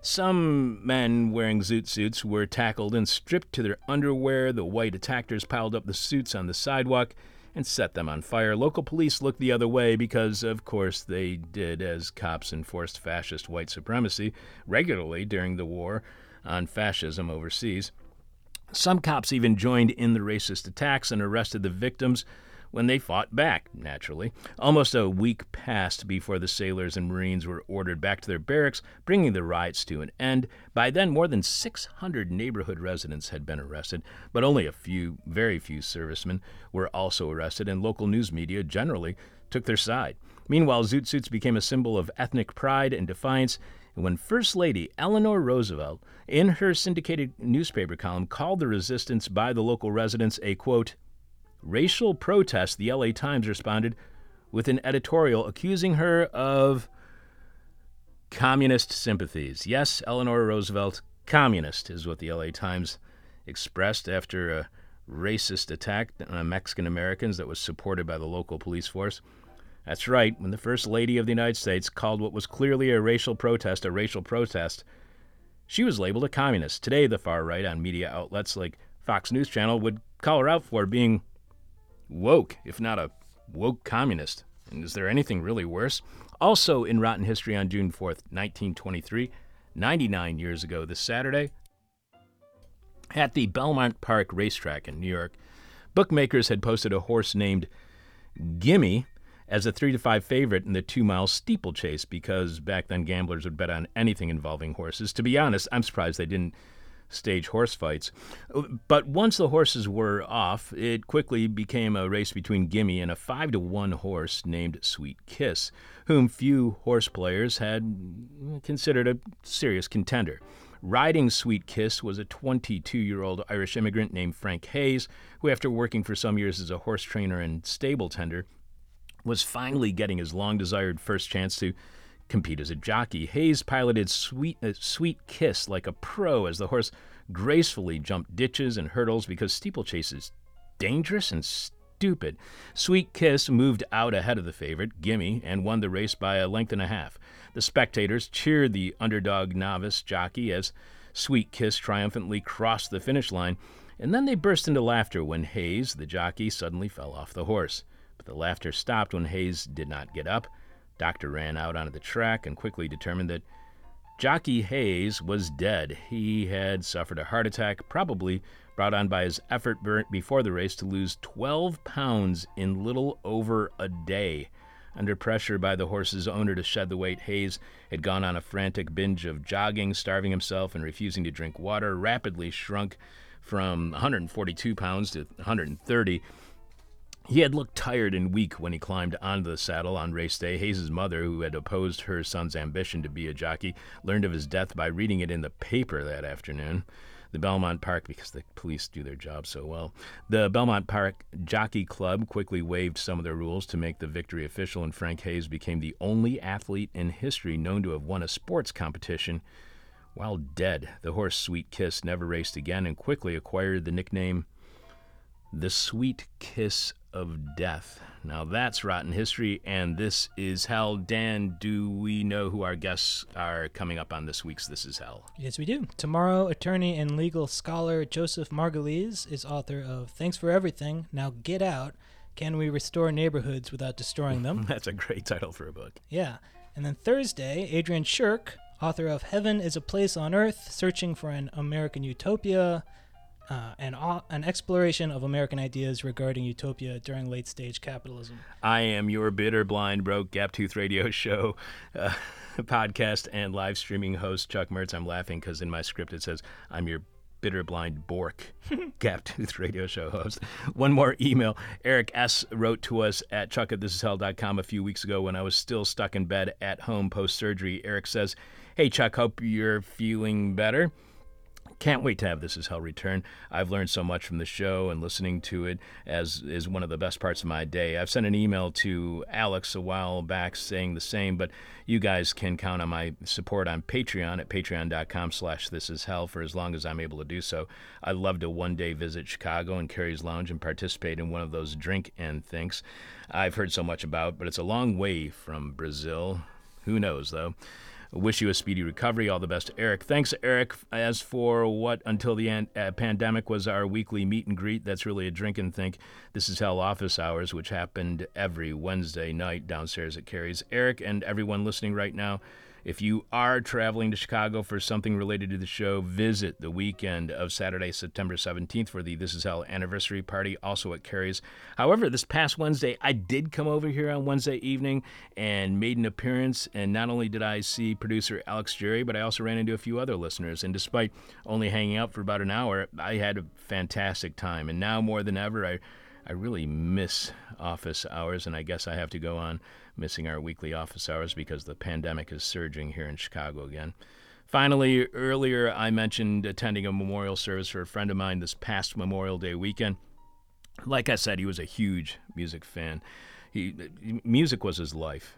Some men wearing zoot suits were tackled and stripped to their underwear. The white attackers piled up the suits on the sidewalk and set them on fire. Local police looked the other way because, of course, they did, as cops enforced fascist white supremacy regularly during the war on fascism overseas. Some cops even joined in the racist attacks and arrested the victims when they fought back, naturally. Almost a week passed before the sailors and Marines were ordered back to their barracks, bringing the riots to an end. By then, more than 600 neighborhood residents had been arrested, but only a few, very few servicemen were also arrested, and local news media generally took their side. Meanwhile, zoot suits became a symbol of ethnic pride and defiance. When First Lady Eleanor Roosevelt, in her syndicated newspaper column, called the resistance by the local residents a quote, racial protest, the LA Times responded with an editorial accusing her of communist sympathies. Yes, Eleanor Roosevelt, communist, is what the LA Times expressed after a racist attack on Mexican Americans that was supported by the local police force. That's right, when the First Lady of the United States called what was clearly a racial protest a racial protest, she was labeled a communist. Today, the far right on media outlets like Fox News Channel would call her out for being woke, if not a woke communist. And is there anything really worse? Also, in Rotten History on June 4th, 1923, 99 years ago this Saturday, at the Belmont Park racetrack in New York, bookmakers had posted a horse named Gimme as a 3 to 5 favorite in the 2-mile steeplechase because back then gamblers would bet on anything involving horses. To be honest, I'm surprised they didn't stage horse fights. But once the horses were off, it quickly became a race between Gimme and a 5 to 1 horse named Sweet Kiss, whom few horse players had considered a serious contender. Riding Sweet Kiss was a 22 year old Irish immigrant named Frank Hayes, who, after working for some years as a horse trainer and stable tender, was finally getting his long desired first chance to compete as a jockey. Hayes piloted Sweet, uh, Sweet Kiss like a pro as the horse gracefully jumped ditches and hurdles because steeplechase is dangerous and stupid. Sweet Kiss moved out ahead of the favorite, Gimme, and won the race by a length and a half. The spectators cheered the underdog novice jockey as Sweet Kiss triumphantly crossed the finish line. and then they burst into laughter when Hayes, the jockey, suddenly fell off the horse. But the laughter stopped when Hayes did not get up. Doctor ran out onto the track and quickly determined that Jockey Hayes was dead. He had suffered a heart attack, probably brought on by his effort before the race to lose 12 pounds in little over a day. Under pressure by the horse's owner to shed the weight, Hayes had gone on a frantic binge of jogging, starving himself, and refusing to drink water, rapidly shrunk from 142 pounds to 130. He had looked tired and weak when he climbed onto the saddle on race day. Hayes's mother, who had opposed her son's ambition to be a jockey, learned of his death by reading it in the paper that afternoon. The Belmont Park, because the police do their job so well, the Belmont Park Jockey Club quickly waived some of their rules to make the victory official, and Frank Hayes became the only athlete in history known to have won a sports competition while dead. The horse Sweet Kiss never raced again and quickly acquired the nickname the Sweet Kiss of Death. Now that's rotten history, and this is hell. Dan, do we know who our guests are coming up on this week's This Is Hell? Yes, we do. Tomorrow, attorney and legal scholar Joseph Margulies is author of Thanks for Everything, Now Get Out. Can we restore neighborhoods without destroying them? That's a great title for a book. Yeah. And then Thursday, Adrian Shirk, author of Heaven is a Place on Earth, Searching for an American Utopia, uh, an, an exploration of American ideas regarding utopia during late stage capitalism. I am your bitter, blind, broke, gap tooth radio show. Uh, podcast and live streaming host Chuck Mertz. I'm laughing because in my script it says I'm your bitter blind Bork, gap tooth radio show host. One more email. Eric S. wrote to us at chuck at thisishell.com a few weeks ago when I was still stuck in bed at home post surgery. Eric says, Hey, Chuck, hope you're feeling better. Can't wait to have This Is Hell return. I've learned so much from the show, and listening to it as is one of the best parts of my day. I've sent an email to Alex a while back saying the same, but you guys can count on my support on Patreon at patreon.com slash this is hell for as long as I'm able to do so. I'd love to one day visit Chicago and Carrie's Lounge and participate in one of those drink and things I've heard so much about, but it's a long way from Brazil. Who knows, though? Wish you a speedy recovery. All the best, Eric. Thanks, Eric. As for what until the end, uh, pandemic was our weekly meet and greet, that's really a drink and think. This is Hell Office Hours, which happened every Wednesday night downstairs at Carrie's. Eric and everyone listening right now, if you are traveling to Chicago for something related to the show, visit the weekend of Saturday, September 17th for the This Is Hell anniversary party, also at Carrie's. However, this past Wednesday, I did come over here on Wednesday evening and made an appearance. And not only did I see producer Alex Jerry, but I also ran into a few other listeners. And despite only hanging out for about an hour, I had a fantastic time. And now more than ever, I I really miss office hours, and I guess I have to go on missing our weekly office hours because the pandemic is surging here in Chicago again. Finally, earlier I mentioned attending a memorial service for a friend of mine this past Memorial Day weekend. Like I said, he was a huge music fan. He music was his life.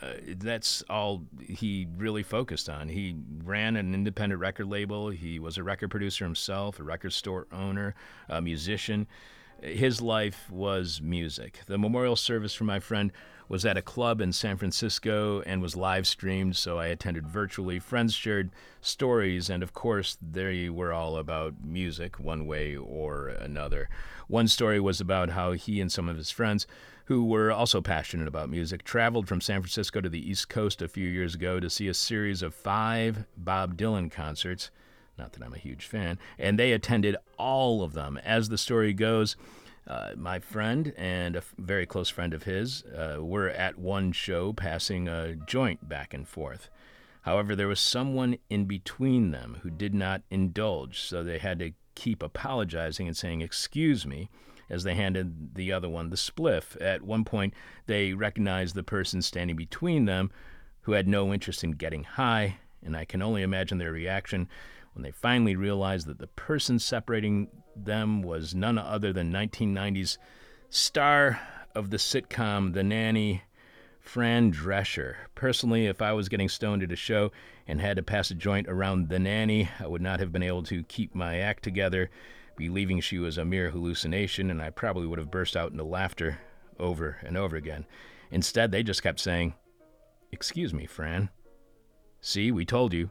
Uh, that's all he really focused on. He ran an independent record label. He was a record producer himself, a record store owner, a musician his life was music. The memorial service for my friend was at a club in San Francisco and was live streamed, so I attended virtually. Friends shared stories, and of course, they were all about music, one way or another. One story was about how he and some of his friends, who were also passionate about music, traveled from San Francisco to the East Coast a few years ago to see a series of five Bob Dylan concerts. Not that I'm a huge fan. And they attended all of them. As the story goes, uh, my friend and a f- very close friend of his uh, were at one show passing a joint back and forth. However, there was someone in between them who did not indulge, so they had to keep apologizing and saying, Excuse me, as they handed the other one the spliff. At one point, they recognized the person standing between them who had no interest in getting high, and I can only imagine their reaction when they finally realized that the person separating them was none other than 1990's star of the sitcom The Nanny, Fran Drescher. Personally, if I was getting stoned at a show and had to pass a joint around The Nanny, I would not have been able to keep my act together, believing she was a mere hallucination, and I probably would have burst out into laughter over and over again. Instead, they just kept saying, Excuse me, Fran. See, we told you.